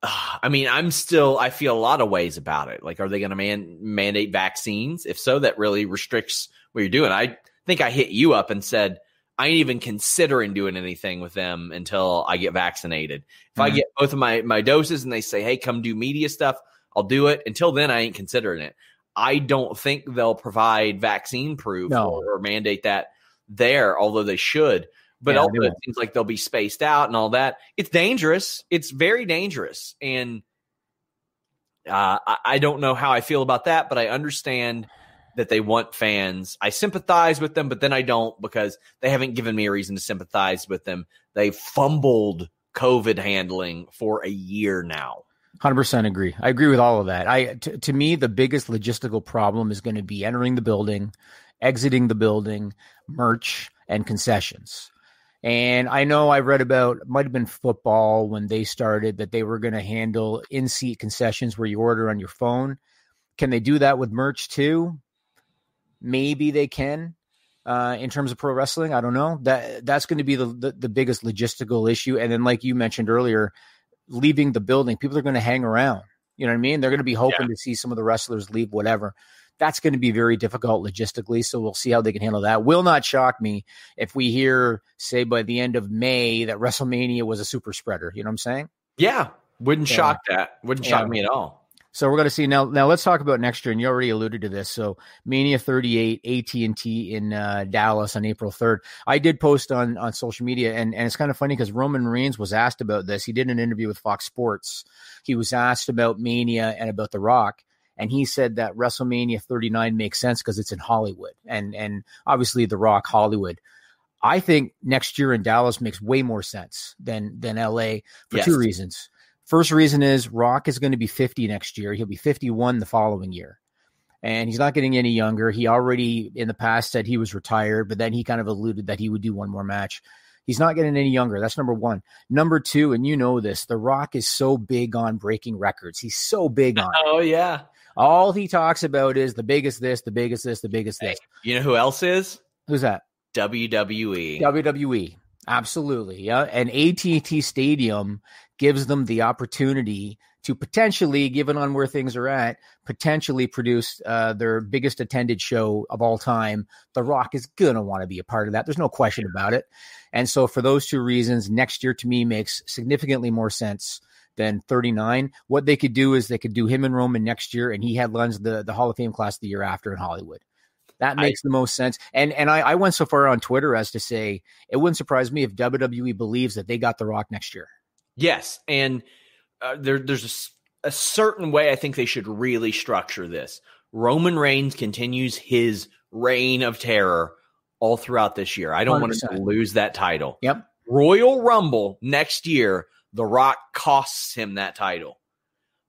<sighs> I mean, I'm still, I feel a lot of ways about it. Like, are they going to man, mandate vaccines? If so, that really restricts what you're doing. I think I hit you up and said, I ain't even considering doing anything with them until I get vaccinated. If mm-hmm. I get both of my, my doses and they say, hey, come do media stuff, I'll do it. Until then, I ain't considering it. I don't think they'll provide vaccine proof no. or, or mandate that there, although they should. But yeah, also, it seems like they'll be spaced out and all that. It's dangerous. It's very dangerous. And uh, I, I don't know how I feel about that, but I understand that they want fans. I sympathize with them, but then I don't because they haven't given me a reason to sympathize with them. They fumbled COVID handling for a year now. 100% agree. I agree with all of that. I t- to me the biggest logistical problem is going to be entering the building, exiting the building, merch and concessions. And I know I read about might have been football when they started that they were going to handle in seat concessions where you order on your phone. Can they do that with merch too? Maybe they can. Uh, in terms of pro wrestling, I don't know. That that's going to be the, the the biggest logistical issue. And then, like you mentioned earlier, leaving the building, people are going to hang around. You know what I mean? They're going to be hoping yeah. to see some of the wrestlers leave, whatever. That's going to be very difficult logistically. So we'll see how they can handle that. Will not shock me if we hear, say, by the end of May that WrestleMania was a super spreader. You know what I'm saying? Yeah, wouldn't Yeah. shock that. Wouldn't shock Yeah. me at all. So we're going to see now. Now let's talk about next year, and you already alluded to this. So Mania 38, AT and T in uh, Dallas on April 3rd. I did post on on social media, and and it's kind of funny because Roman Reigns was asked about this. He did an interview with Fox Sports. He was asked about Mania and about The Rock, and he said that WrestleMania 39 makes sense because it's in Hollywood, and and obviously The Rock Hollywood. I think next year in Dallas makes way more sense than than LA for Yes. two reasons. First reason is Rock is going to be 50 next year. He'll be 51 the following year. And he's not getting any younger. He already in the past said he was retired, but then he kind of alluded that he would do one more match. He's not getting any younger. That's number one. Number two, and you know this, The Rock is so big on breaking records. He's so big on it. <laughs> Oh yeah. All he talks about is the biggest this, the biggest this, the biggest this. You know who else is? Who's that? WWE. WWE. Absolutely. Yeah. And AT&T Stadium gives them the opportunity to potentially, given on where things are at, potentially produce uh, their biggest attended show of all time. The Rock is going to want to be a part of that. There's no question about it. And so for those two reasons, next year to me makes significantly more sense than 39. What they could do is they could do him and Roman next year and he headlines the, the Hall of Fame class the year after in Hollywood. That I- makes the most sense. And and I, I went so far on Twitter as to say it wouldn't surprise me if WWE believes that they got The Rock next year. Yes, and uh, there, there's a, a certain way I think they should really structure this. Roman Reigns continues his reign of terror all throughout this year. I don't want him to lose that title. Yep. Royal Rumble next year, The Rock costs him that title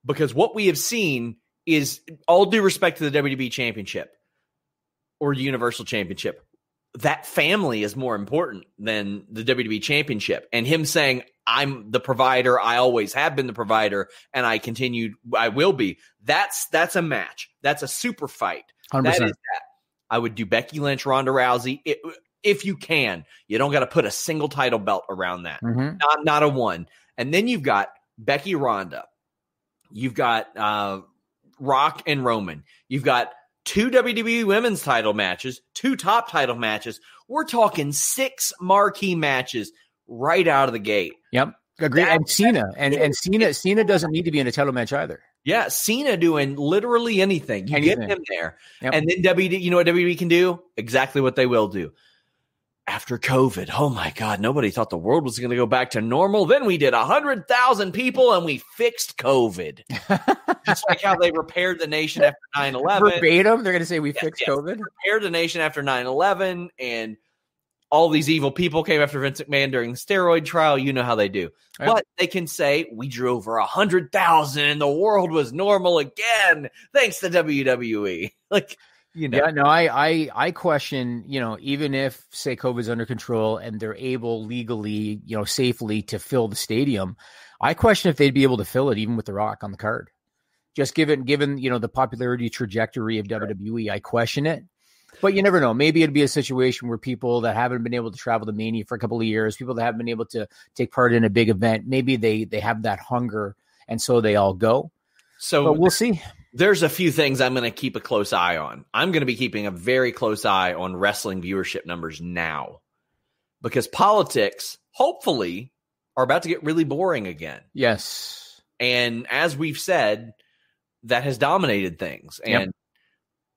because what we have seen is all due respect to the WWE Championship or Universal Championship. That family is more important than the WWE Championship. And him saying, I'm the provider, I always have been the provider, and I continued, I will be. That's that's a match. That's a super fight. 100%. That is that. I would do Becky Lynch, Ronda Rousey, i- if you can. You don't got to put a single title belt around that Mhm. not not a one. And then you've got Becky Ronda. You've got uh, Rock and Roman. You've got two WWE women's title matches, two top title matches. We're talking six marquee matches right out of the gate. Yep. Agree. That- And Cena. And and Cena Cena doesn't need to be in a title match either. Yeah, Cena doing literally anything. You Anything. get him there. Yep. And then WWE, you know what WWE can do? Exactly what they will do. After COVID, oh my God, nobody thought the world was going to go back to normal. Then we did 100,000 people and we fixed COVID. <laughs> Just like how they repaired the nation after 9 11. Verbatim, they're going to say we Yes, fixed yes. COVID. Repaired the nation after 9 11. And all these evil people came after Vince McMahon during the steroid trial. You know how they do. Yep. But they can say, we drew over 100,000 and the world was normal again thanks to WWE. <laughs> Like, you know. Yeah, no, I, I, I question, you know, even if say COVID's under control and they're able legally, you know, safely to fill the stadium, I question if they'd be able to fill it even with The Rock on the card. Just given, given you know the popularity trajectory of WWE, I question it. But you never know. Maybe it'd be a situation where people that haven't been able to travel to Mania for a couple of years, people that haven't been able to take part in a big event, maybe they they have that hunger, and so they all go. So But we'll see. There's a few things I'm going to keep a close eye on. I'm going to be keeping a very close eye on wrestling viewership numbers now because politics, hopefully, are about to get really boring again. Yes. And as we've said, that has dominated things. Yep.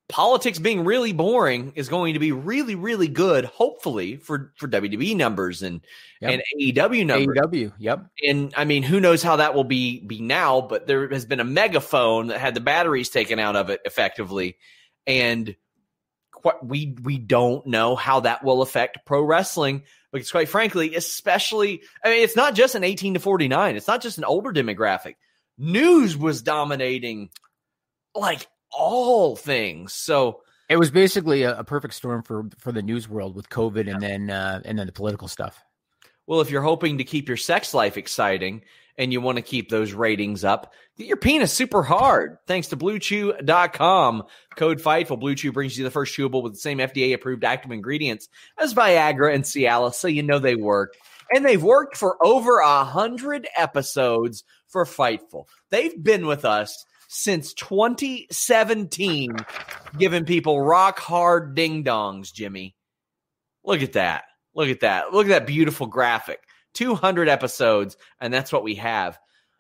Politics being really boring is going to be really, really good, hopefully, for, for WWE numbers and, Yep. and AEW numbers. AEW. Yep. And I mean, who knows how that will be be now? But there has been a megaphone that had the batteries taken out of it effectively, and qu- we we don't know how that will affect pro wrestling. Because quite frankly, especially, I mean, it's not just an eighteen to forty nine. It's not just an older demographic. News was dominating, like all things. So It was basically a, a perfect storm for for the news world with COVID and then uh, and then the political stuff. Well, if you're hoping to keep your sex life exciting and you want to keep those ratings up, get your penis super hard. Thanks to BlueChew.com. Code FIGHTFUL. Blue Chew brings you the first chewable with the same FDA approved active ingredients as Viagra and Cialis, so you know they work. And they've worked for over a hundred episodes for Fightful. They've been with us since 2017, giving people rock hard ding dongs, Jimmy. Look at that. Look at that. Look at that beautiful graphic. 200 episodes, and that's what we have.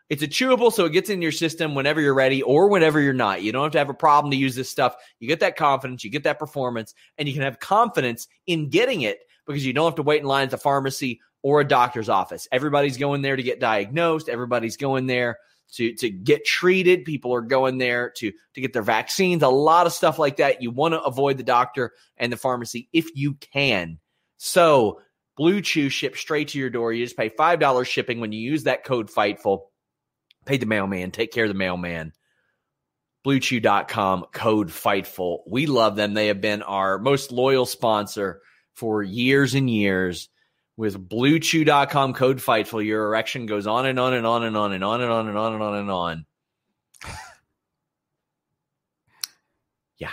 It's a chewable, so it gets in your system whenever you're ready or whenever you're not. You don't have to have a problem to use this stuff. You get that confidence, you get that performance, and you can have confidence in getting it because you don't have to wait in line at the pharmacy or a doctor's office. Everybody's going there to get diagnosed. Everybody's going there to to get treated. People are going there to to get their vaccines. A lot of stuff like that. You want to avoid the doctor and the pharmacy if you can. So Blue Chew ships straight to your door. You just pay five dollars shipping when you use that code Fightful. Pay the mailman. Take care of the mailman. BlueChew.com code Fightful. We love them. They have been our most loyal sponsor for years and years with bluechew.com code fightful your erection goes on and on and on and on and on and on and on and on and on <sighs> yeah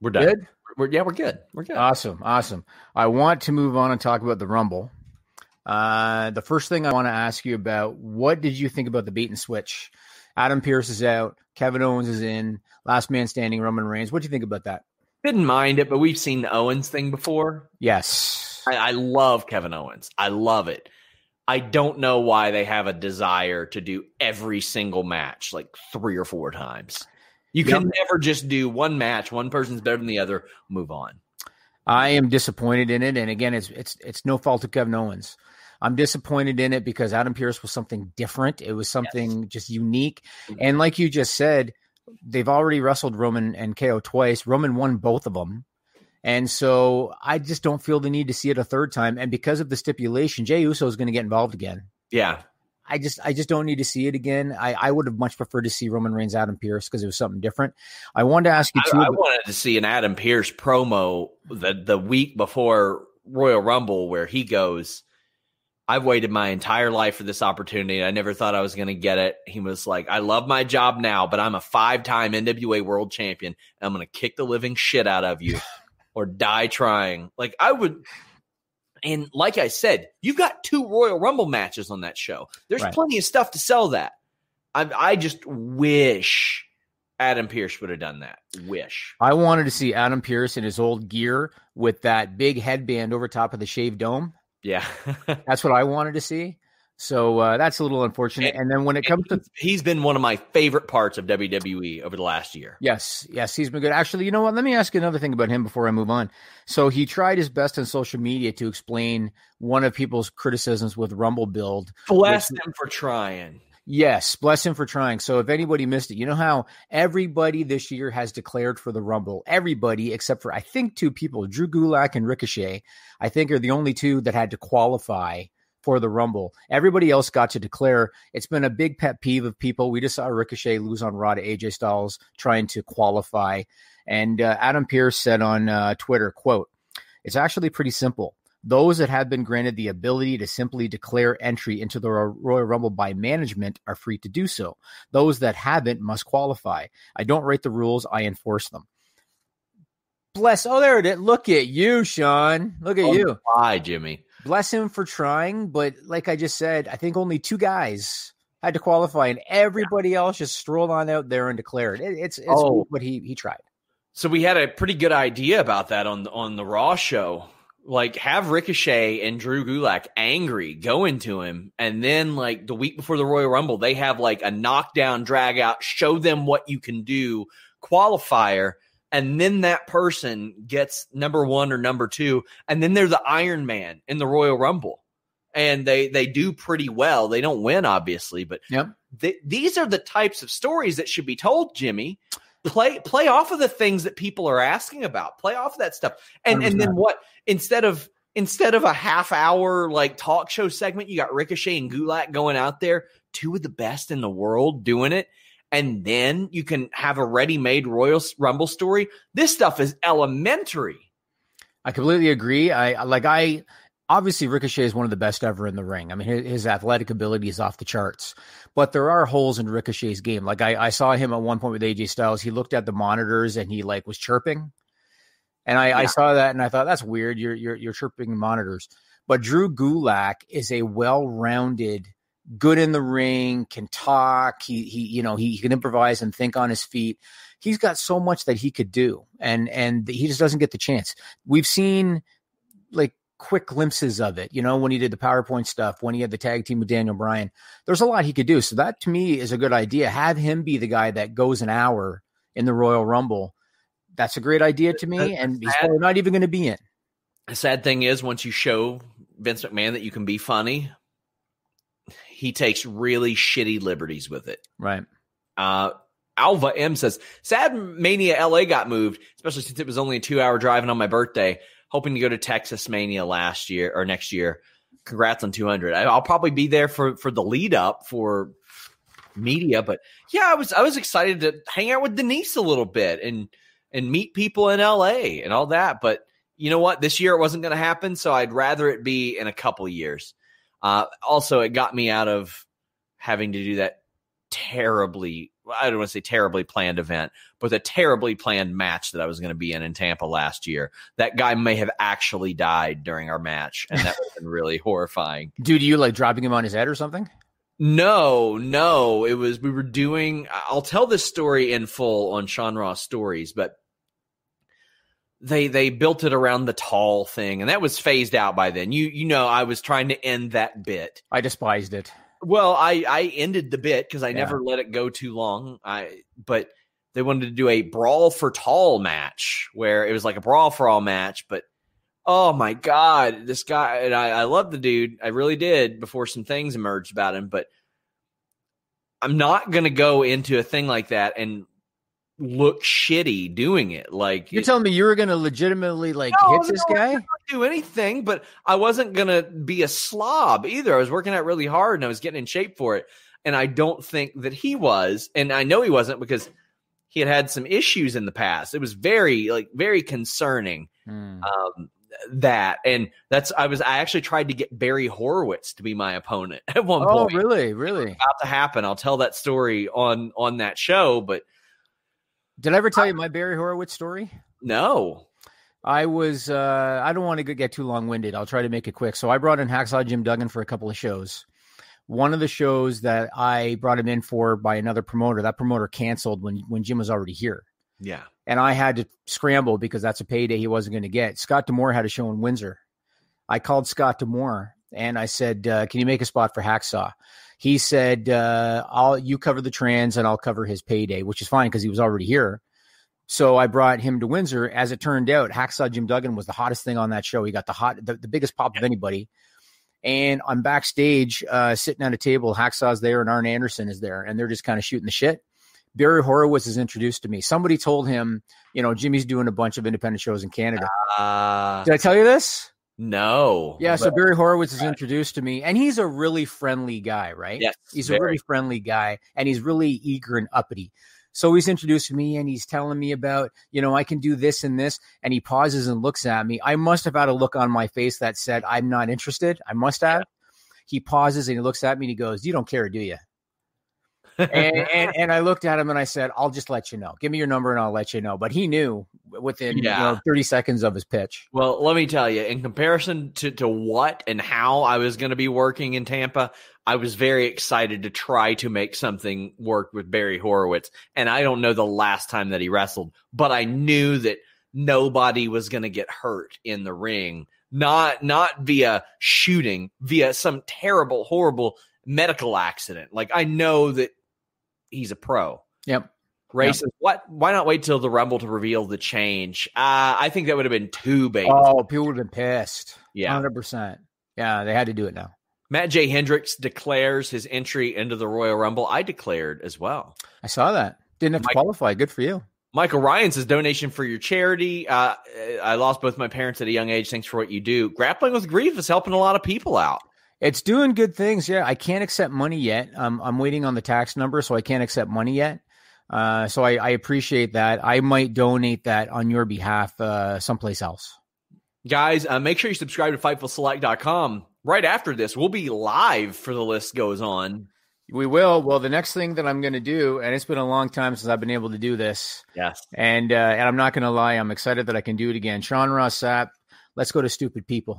we're done Good? We're, yeah we're good we're good Awesome, awesome. I want to move on and talk about the Rumble. Uh, the first thing I want to ask you about: What did you think about the beat and switch? Adam Pearce is out. Kevin Owens is in. Last man standing. Roman Reigns. What do you think about that? didn't mind it but we've seen the owens thing before Yes. I, I love kevin owens. I love it. I don't know why they have a desire to do every single match like three or four times. You can never just do one match one person's better than the other move on. I am disappointed in it, and again, it's it's it's no fault of Kevin Owens. I'm disappointed in it because Adam Pearce was something different. It was something just unique, mm-hmm. and like you just said, they've already wrestled Roman and KO twice. Roman won both of them, and so I just don't feel the need to see it a third time. And because of the stipulation, Jey Uso is going to get involved again. yeah I just I just don't need to see it again. I, I would have much preferred to see Roman Reigns Adam Pearce because it was something different. I wanted to ask you I, too. I about- wanted to see an Adam Pearce promo the the week before Royal Rumble where he goes, I've waited my entire life for this opportunity. I never thought I was going to get it. He was like, I love my job now, but I'm a five time NWA world champion. And I'm going to kick the living shit out of you <laughs> or die trying. Like, I would. And like I said, you've got two Royal Rumble matches on that show. There's Right. plenty of stuff to sell that. I, I just wish Adam Pearce would have done that. Wish. I wanted to see Adam Pearce in his old gear with that big headband over top of the shaved dome. Yeah. <laughs> That's what I wanted to see. So uh, that's a little unfortunate. And then when it comes to He's been one of my favorite parts of WWE over the last year. yes, yes, he's been good. Actually, you know what? Let me ask you another thing about him before I move on. So he tried his best on social media to explain one of people's criticisms with Rumble build. Bless which- him for trying. Yes, bless him for trying. So if anybody missed it, you know how everybody this year has declared for the Rumble. Everybody except for I think two people, Drew Gulak and Ricochet, I think are the only two that had to qualify for the Rumble. Everybody else got to declare. It's been a big pet peeve of people. We just saw Ricochet lose on Raw to AJ Styles trying to qualify. And uh, Adam Pearce said on uh, Twitter, quote, it's actually pretty simple. Those that have been granted the ability to simply declare entry into the Royal Rumble by management are free to do so. Those that haven't must qualify. I don't write the rules, I enforce them. Bless. Oh, there it is. Look at you, Sean. Look at On you. fly, Jimmy. Bless him for trying, but like I just said, I think only two guys had to qualify, and everybody else just strolled on out there and declared. It, it's it's Oh. cool, but he he tried. So we had a pretty good idea about that on on the Raw show. Like have Ricochet and Drew Gulak angry, going to him, and then like the week before the Royal Rumble, they have like a knockdown, drag out, show them what you can do, qualifier, and then that person gets number one or number two, and then they're the Iron Man in the Royal Rumble, and they they do pretty well. They don't win, obviously, but Yep. th- these are the types of stories that should be told, Jimmy. Play play off of the things that people are asking about. Play off of that stuff. And and then what instead of instead of a half hour like talk show segment, you got Ricochet and Gulak going out there, two of the best in the world doing it. And then you can have a ready-made Royal Rumble story. This stuff is elementary. I completely agree. I like I obviously Ricochet is one of the best ever in the ring. I mean, his, his athletic ability is off the charts, but there are holes in Ricochet's game. Like I, I saw him at one point with AJ Styles. He looked at the monitors and he like was chirping, and I, I saw that and I thought that's weird. You're you're you're chirping the monitors. But Drew Gulak is a well-rounded good in the ring, can talk. He he you know he, he can improvise and think on his feet. He's got so much that he could do, and and he just doesn't get the chance. We've seen like quick glimpses of it. You know, when he did the PowerPoint stuff, when he had the tag team with Daniel Bryan, there's a lot he could do. So that to me is a good idea. Have him be the guy that goes an hour in the Royal Rumble. That's a great idea to me, and he's probably not even going to be in. The sad thing is, once you show Vince McMahon that you can be funny, he takes really shitty liberties with it. Right. Uh, Alva M says, Sad Mania LA got moved, especially since it was only a two hour drive and on my birthday. Hoping to go to Texas Mania last year or next year. Congrats on 200. I, I'll probably be there for, for the lead up for media, but yeah, I was I was excited to hang out with Denise a little bit and and meet people in LA and all that. But you know what? This year it wasn't going to happen, so I'd rather it be in a couple years. Uh, also, it got me out of having to do that terribly I don't want to say terribly planned event, but the terribly planned match that I was going to be in in Tampa last year. That guy may have actually died during our match, and that would have been really horrifying. <laughs> Dude, you like dropping him on his head or something? No, no. It was we were doing. I'll tell this story in full on Sean Ross stories, but they they built it around the tall thing, and that was phased out by then. You you know, I was trying to end that bit. I despised it. Well, I I ended the bit because I Yeah. never let it go too long. I but they wanted to do a brawl for tall match where it was like a brawl for all match, but oh my god, this guy and I I love the dude, I really did before some things emerged about him, but I'm not gonna go into a thing like that and look shitty doing it. Like You're telling me you were going to legitimately like No, hit this no, guy? I do anything, but I wasn't gonna be a slob either. I was working out really hard and I was getting in shape for it. And I don't think that he was, and I know he wasn't because he had had some issues in the past. It was very, like, very concerning. Hmm. Um, that and that's I was I actually tried to get Barry Horowitz to be my opponent <laughs> at one Oh, point. Oh, really? Really? About to happen. I'll tell that story on on that show, but Did I ever tell you my Barry Horowitz story? no. I was uh I don't want to get too long-winded. I'll try to make it quick. So I brought in Hacksaw Jim Duggan for a couple of shows. One of the shows that I brought him in for by another promoter, that promoter canceled when when Jim was already here. Yeah. And I had to scramble because that's a payday he wasn't going to get. Scott D'Amore had a show in Windsor. I called Scott D'Amore and I said, uh, "Can you make a spot for Hacksaw?" He said, uh, "I'll you cover the trans and I'll cover his payday," which is fine because he was already here. So I brought him to Windsor. As it turned out, Hacksaw Jim Duggan was the hottest thing on that show. He got the hot, the, the biggest pop of anybody. And I'm backstage, uh, sitting at a table. Hacksaw's there, and Arn Anderson is there, and they're just kind of shooting the shit. Barry Horowitz is introduced to me. Somebody told him, you know, Jimmy's doing a bunch of independent shows in Canada. Uh, Did I tell you this? No. Yeah, so Barry Horowitz is introduced to me, and he's a really friendly guy, right? Yes, he's a really friendly guy, and he's really eager and uppity. So he's introduced to me, and he's telling me about, you know, I can do this and this, and he pauses and looks at me. I must have had a look on my face that said, "I'm not interested." I must have. He pauses and he looks at me and he goes, "You don't care, do you?" And, and and I looked at him and I said, "I'll just let you know. Give me your number and I'll let you know." But he knew within you know 30 seconds of his pitch. Well, let me tell you, in comparison to, to what and how I was going to be working in Tampa, I was very excited to try to make something work with Barry Horowitz. And I don't know the last time that he wrestled, but I knew that nobody was going to get hurt in the ring, not not via shooting, via some terrible, horrible medical accident. Like I know that he's a pro. Yep. Ray Yep. says, "What? Why not wait till the Rumble to reveal the change?" Uh, I think that would have been too big. Oh, people would have been pissed. Yeah. hundred percent. Yeah, they had to do it now. Matt J. Hendricks declares his entry into the Royal Rumble. I declared as well. I saw that. Didn't have to qualify. Good for you. Michael Ryan says donation for your charity. Uh, I lost both my parents at a young age. Thanks for what you do. Grappling with grief is helping a lot of people out. It's doing good things. Yeah, I can't accept money yet. Um, I'm waiting on the tax number, so I can't accept money yet. Uh, so I, I appreciate that. I might donate that on your behalf uh, someplace else. Guys, uh, make sure you subscribe to FightfulSelect.com. Right after this, we'll be live for the list goes on. We will. Well, the next thing that I'm going to do, and it's been a long time since I've been able to do this, Yes. and uh, and I'm not going to lie, I'm excited that I can do it again. Sean Ross Sapp, let's go to stupid people.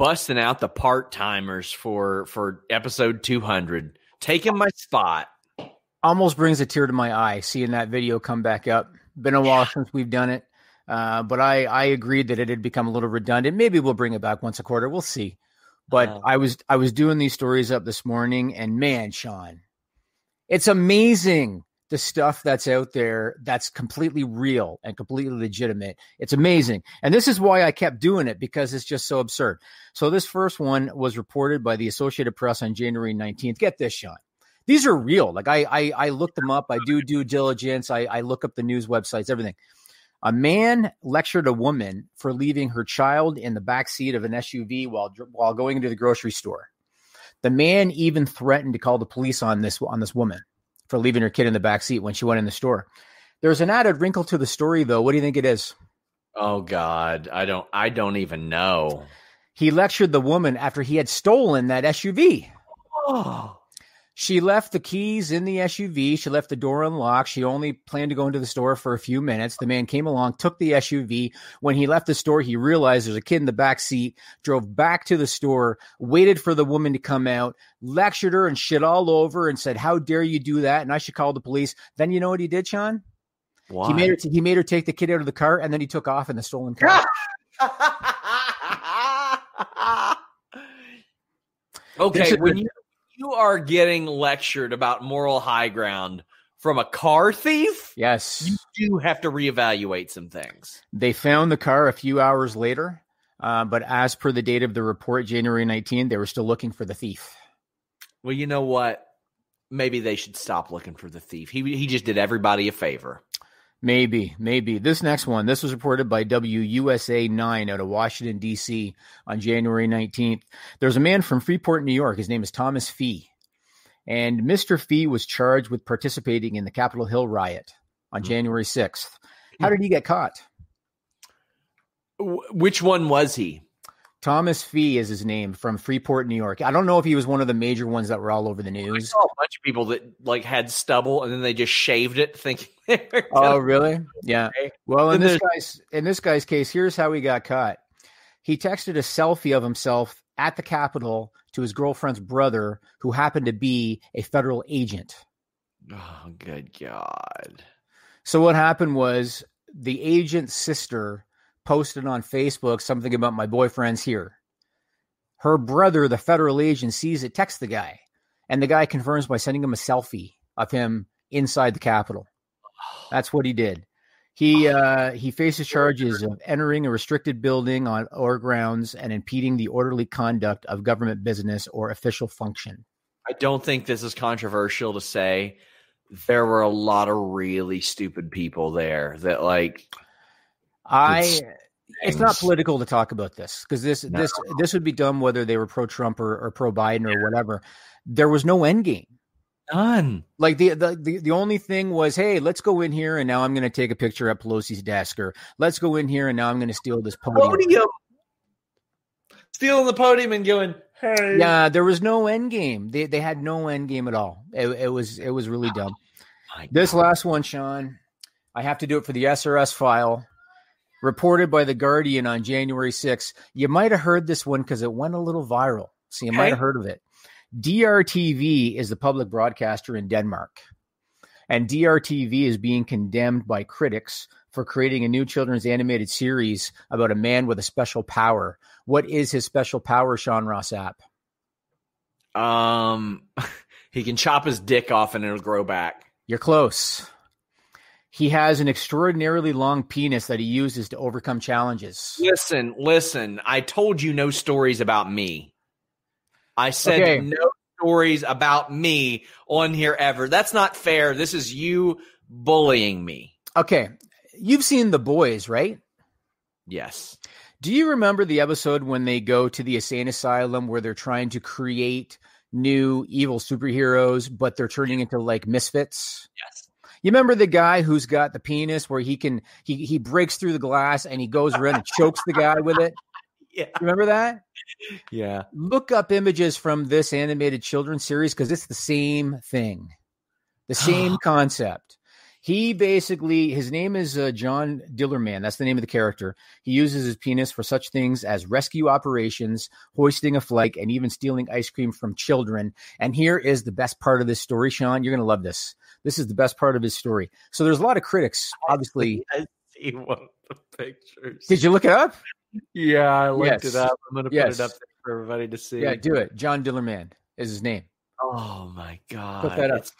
Busting out the part timers for for episode 200, taking my spot. Almost brings a tear to my eye seeing that video come back up. Been a while since we've done it, uh, but I I agreed that it had become a little redundant. Maybe we'll bring it back once a quarter. We'll see. But Uh. I was I was doing these stories up this morning, and man, Sean, it's amazing the stuff that's out there that's completely real and completely legitimate. It's amazing. And this is why I kept doing it because it's just so absurd. So this first one was reported by the Associated Press on January 19th. Get this, Sean. These are real. Like I I, I looked them up. I do due diligence. I, I look up the news websites, everything. A man lectured a woman for leaving her child in the back seat of an SUV while while going into the grocery store. The man even threatened to call the police on this on this woman for leaving her kid in the back seat when she went in the store. There's an added wrinkle to the story, though. What do you think it is? Oh God, I don't I don't even know. He lectured the woman after he had stolen that SUV. Oh. She left the keys in the SUV. She left the door unlocked. She only planned to go into the store for a few minutes. The man came along, took the SUV. When he left the store, he realized there's a kid in the back seat, drove back to the store, waited for the woman to come out, lectured her and shit all over and said, How dare you do that? And I should call the police. Then you know what he did, Sean? Why? He made her he made her take the kid out of the car and then he took off in the stolen car. <laughs> okay, when you, you are getting lectured about moral high ground from a car thief, yes. you do have to reevaluate some things. They found the car a few hours later, uh, but as per the date of the report, January 19, they were still looking for the thief. Well, you know what? Maybe they should stop looking for the thief. He he just did everybody a favor. Maybe, maybe. This next one, this was reported by WUSA 9 out of Washington, D.C. on January 19th. There's a man from Freeport, New York. His name is Thomas Fee. And Mr. Fee was charged with participating in the Capitol Hill riot on hmm. January 6th. How did he get caught? Wh- Which one was he? Thomas Fee is his name from Freeport, New York. I don't know if he was one of the major ones that were all over the news. I saw a bunch of people that like had stubble and then they just shaved it, thinking. <laughs> Oh, really? Yeah. Well, in this guy's in this guy's case, here's how he got caught. He texted a selfie of himself at the Capitol to his girlfriend's brother, who happened to be a federal agent. Oh, good God! So what happened was the agent's sister posted on Facebook something about my boyfriend's here. Her brother, the federal agent, sees it, texts the guy, and the guy confirms by sending him a selfie of him inside the Capitol. That's what he did. He uh, he faces charges of entering a restricted building on or grounds and impeding the orderly conduct of government business or official function. I don't think this is controversial to say. There were a lot of really stupid people there that like I It's it's not political to talk about this because this this this would be dumb whether they were pro Trump or, or pro Biden or whatever. There was no end game. None. Like the, the the the only thing was, hey, let's go in here and now I'm going to take a picture at Pelosi's desk, or let's go in here and now I'm going to steal this podium. Podium. Stealing the podium and going, hey. Yeah, there was no end game. They they had no end game at all. It, it was it was really dumb. My This God. last one, Sean, I have to do it for the SRS file. Reported by the Guardian on January 6th. You might have heard this one because it went a little viral. So you might have heard of it. DRTV is the public broadcaster in Denmark. And DRTV is being condemned by critics for creating a new children's animated series about a man with a special power. What is his special power, Sean Ross Sapp? Um, <laughs> he can chop his dick off and it'll grow back. You're close. He has an extraordinarily long penis that he uses to overcome challenges. Listen, listen. I told you no stories about me. I said Okay. no stories about me on here ever. That's not fair. This is you bullying me. Okay, you've seen The Boys, right? Yes. Do you remember the episode when they go to the insane asylum where they're trying to create new evil superheroes, but they're turning into like misfits? Yes. You remember the guy who's got the penis where he can he he breaks through the glass and he goes around and chokes the guy with it? Yeah. Remember that? <laughs> Yeah. Look up images from this animated children's series because it's the same thing, the <gasps> same concept. He basically, his name is uh, John Dillermand. That's the name of the character. He uses his penis for such things as rescue operations, hoisting a flag, and even stealing ice cream from children. And here is the best part of this story, Sean. You're going to love this. This is the best part of his story. So there's a lot of critics, obviously. <laughs> I see one of the pictures. Did you look it up? Yeah, I looked Yes. it up. I'm going to Yes. put it up there for everybody to see. Yeah, do it. John Dillermand is his name. Oh my god. Put that up. It's-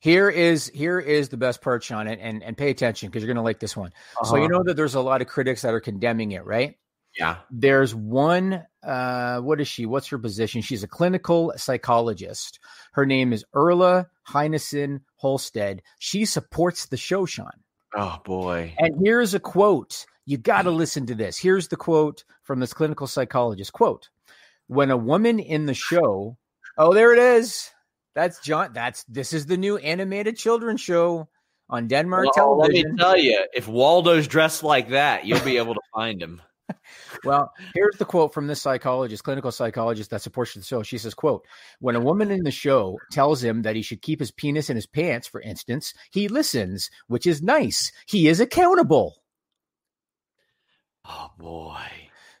Here is here is the best part, Sean, and and, and pay attention because you're going to like this one. So you Uh-huh. know that there's a lot of critics that are condemning it, right? Yeah. There's one. Uh, what is she? What's her position? She's a clinical psychologist. Her name is Erla Heinesen Holstead. She supports the show, Sean. Oh boy. And here's a quote. You got to mm-hmm. listen to this. Here's the quote from this clinical psychologist. Quote: When a woman in the show, oh, there it is. That's John. That's this is the new animated children's show on Denmark Well, let me tell you, if Waldo's dressed like that, you'll be able to find him. <laughs> Well, here's the quote from this psychologist, clinical psychologist that supports the show. She says, quote, when a woman in the show tells him that he should keep his penis in his pants, for instance, he listens, which is nice. He is accountable. Oh boy.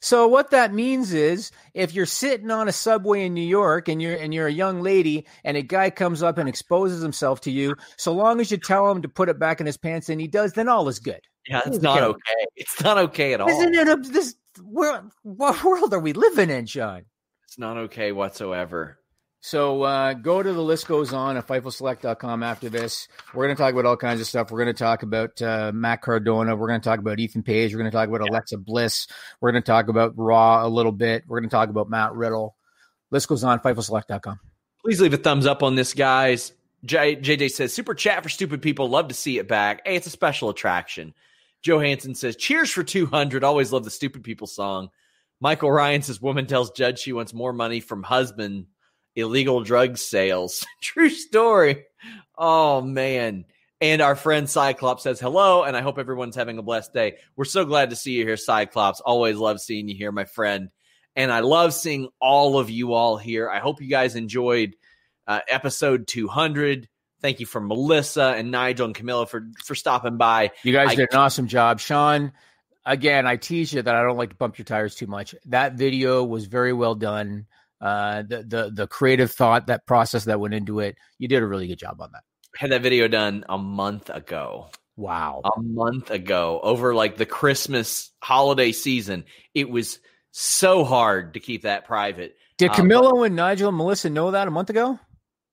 So what that means is if you're sitting on a subway in New York and you're and you're a young lady and a guy comes up and exposes himself to you, so long as you tell him to put it back in his pants and he does, then all is good. Yeah, it's not accountable. okay. It's not okay at all. Isn't it a, this world, what world are we living in, John? It's not okay whatsoever. So uh, go to the list goes on at FightfulSelect.com after this. We're going to talk about all kinds of stuff. We're going to talk about uh, Matt Cardona. We're going to talk about Ethan Page. We're going to talk about Alexa Bliss. We're going to talk about Raw a little bit. We're going to talk about Matt Riddle. List goes on FightfulSelect.com. Please leave a thumbs up on this, guys. J- JJ says, Super chat for stupid people. Love to see it back. Hey, it's a special attraction. Joe Hansen says, Cheers for 200. Always love the stupid people song. Michael Ryan says, Woman tells judge she wants more money from husband illegal drug sales. <laughs> True story. Oh, man. And our friend Cyclops says, Hello, and I hope everyone's having a blessed day. We're so glad to see you here, Cyclops. Always love seeing you here, my friend. And I love seeing all of you all here. I hope you guys enjoyed uh, episode 200. Thank you for Melissa and Nigel and Camilo for for stopping by. You guys I- did an awesome job. Sean, again, I tease you that I don't like to bump your tires too much. That video was very well done. Uh, the, the, the creative thought, that process that went into it, you did a really good job on that. Had that video done a month ago. Wow. A month ago over like the Christmas holiday season. It was so hard to keep that private. Did Uh, Camilo and Nigel and Melissa know that a month ago?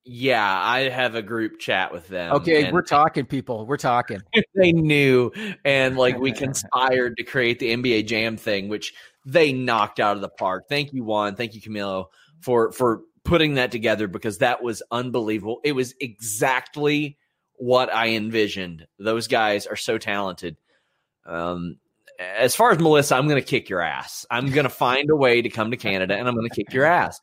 Yeah, I have a group chat with them. Okay, we're talking, people. We're talking. <laughs> they knew, and like we <laughs> conspired to create the NBA Jam thing, which they knocked out of the park. Thank you, Juan. Thank you, Camilo, for for putting that together because that was unbelievable. It was exactly what I envisioned. Those guys are so talented. Um, as far as Melissa, I'm going to kick your ass. I'm going to find a way to come to Canada, and I'm going to kick your ass.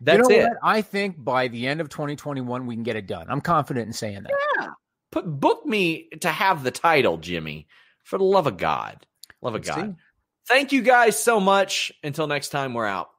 That's <laughs> you know it. What? I think by the end of 2021, we can get it done. I'm confident in saying that. Yeah. Put book me to have the title, Jimmy. For the love of God, love of Let's God. see. Thank you guys so much. Until next time, we're out.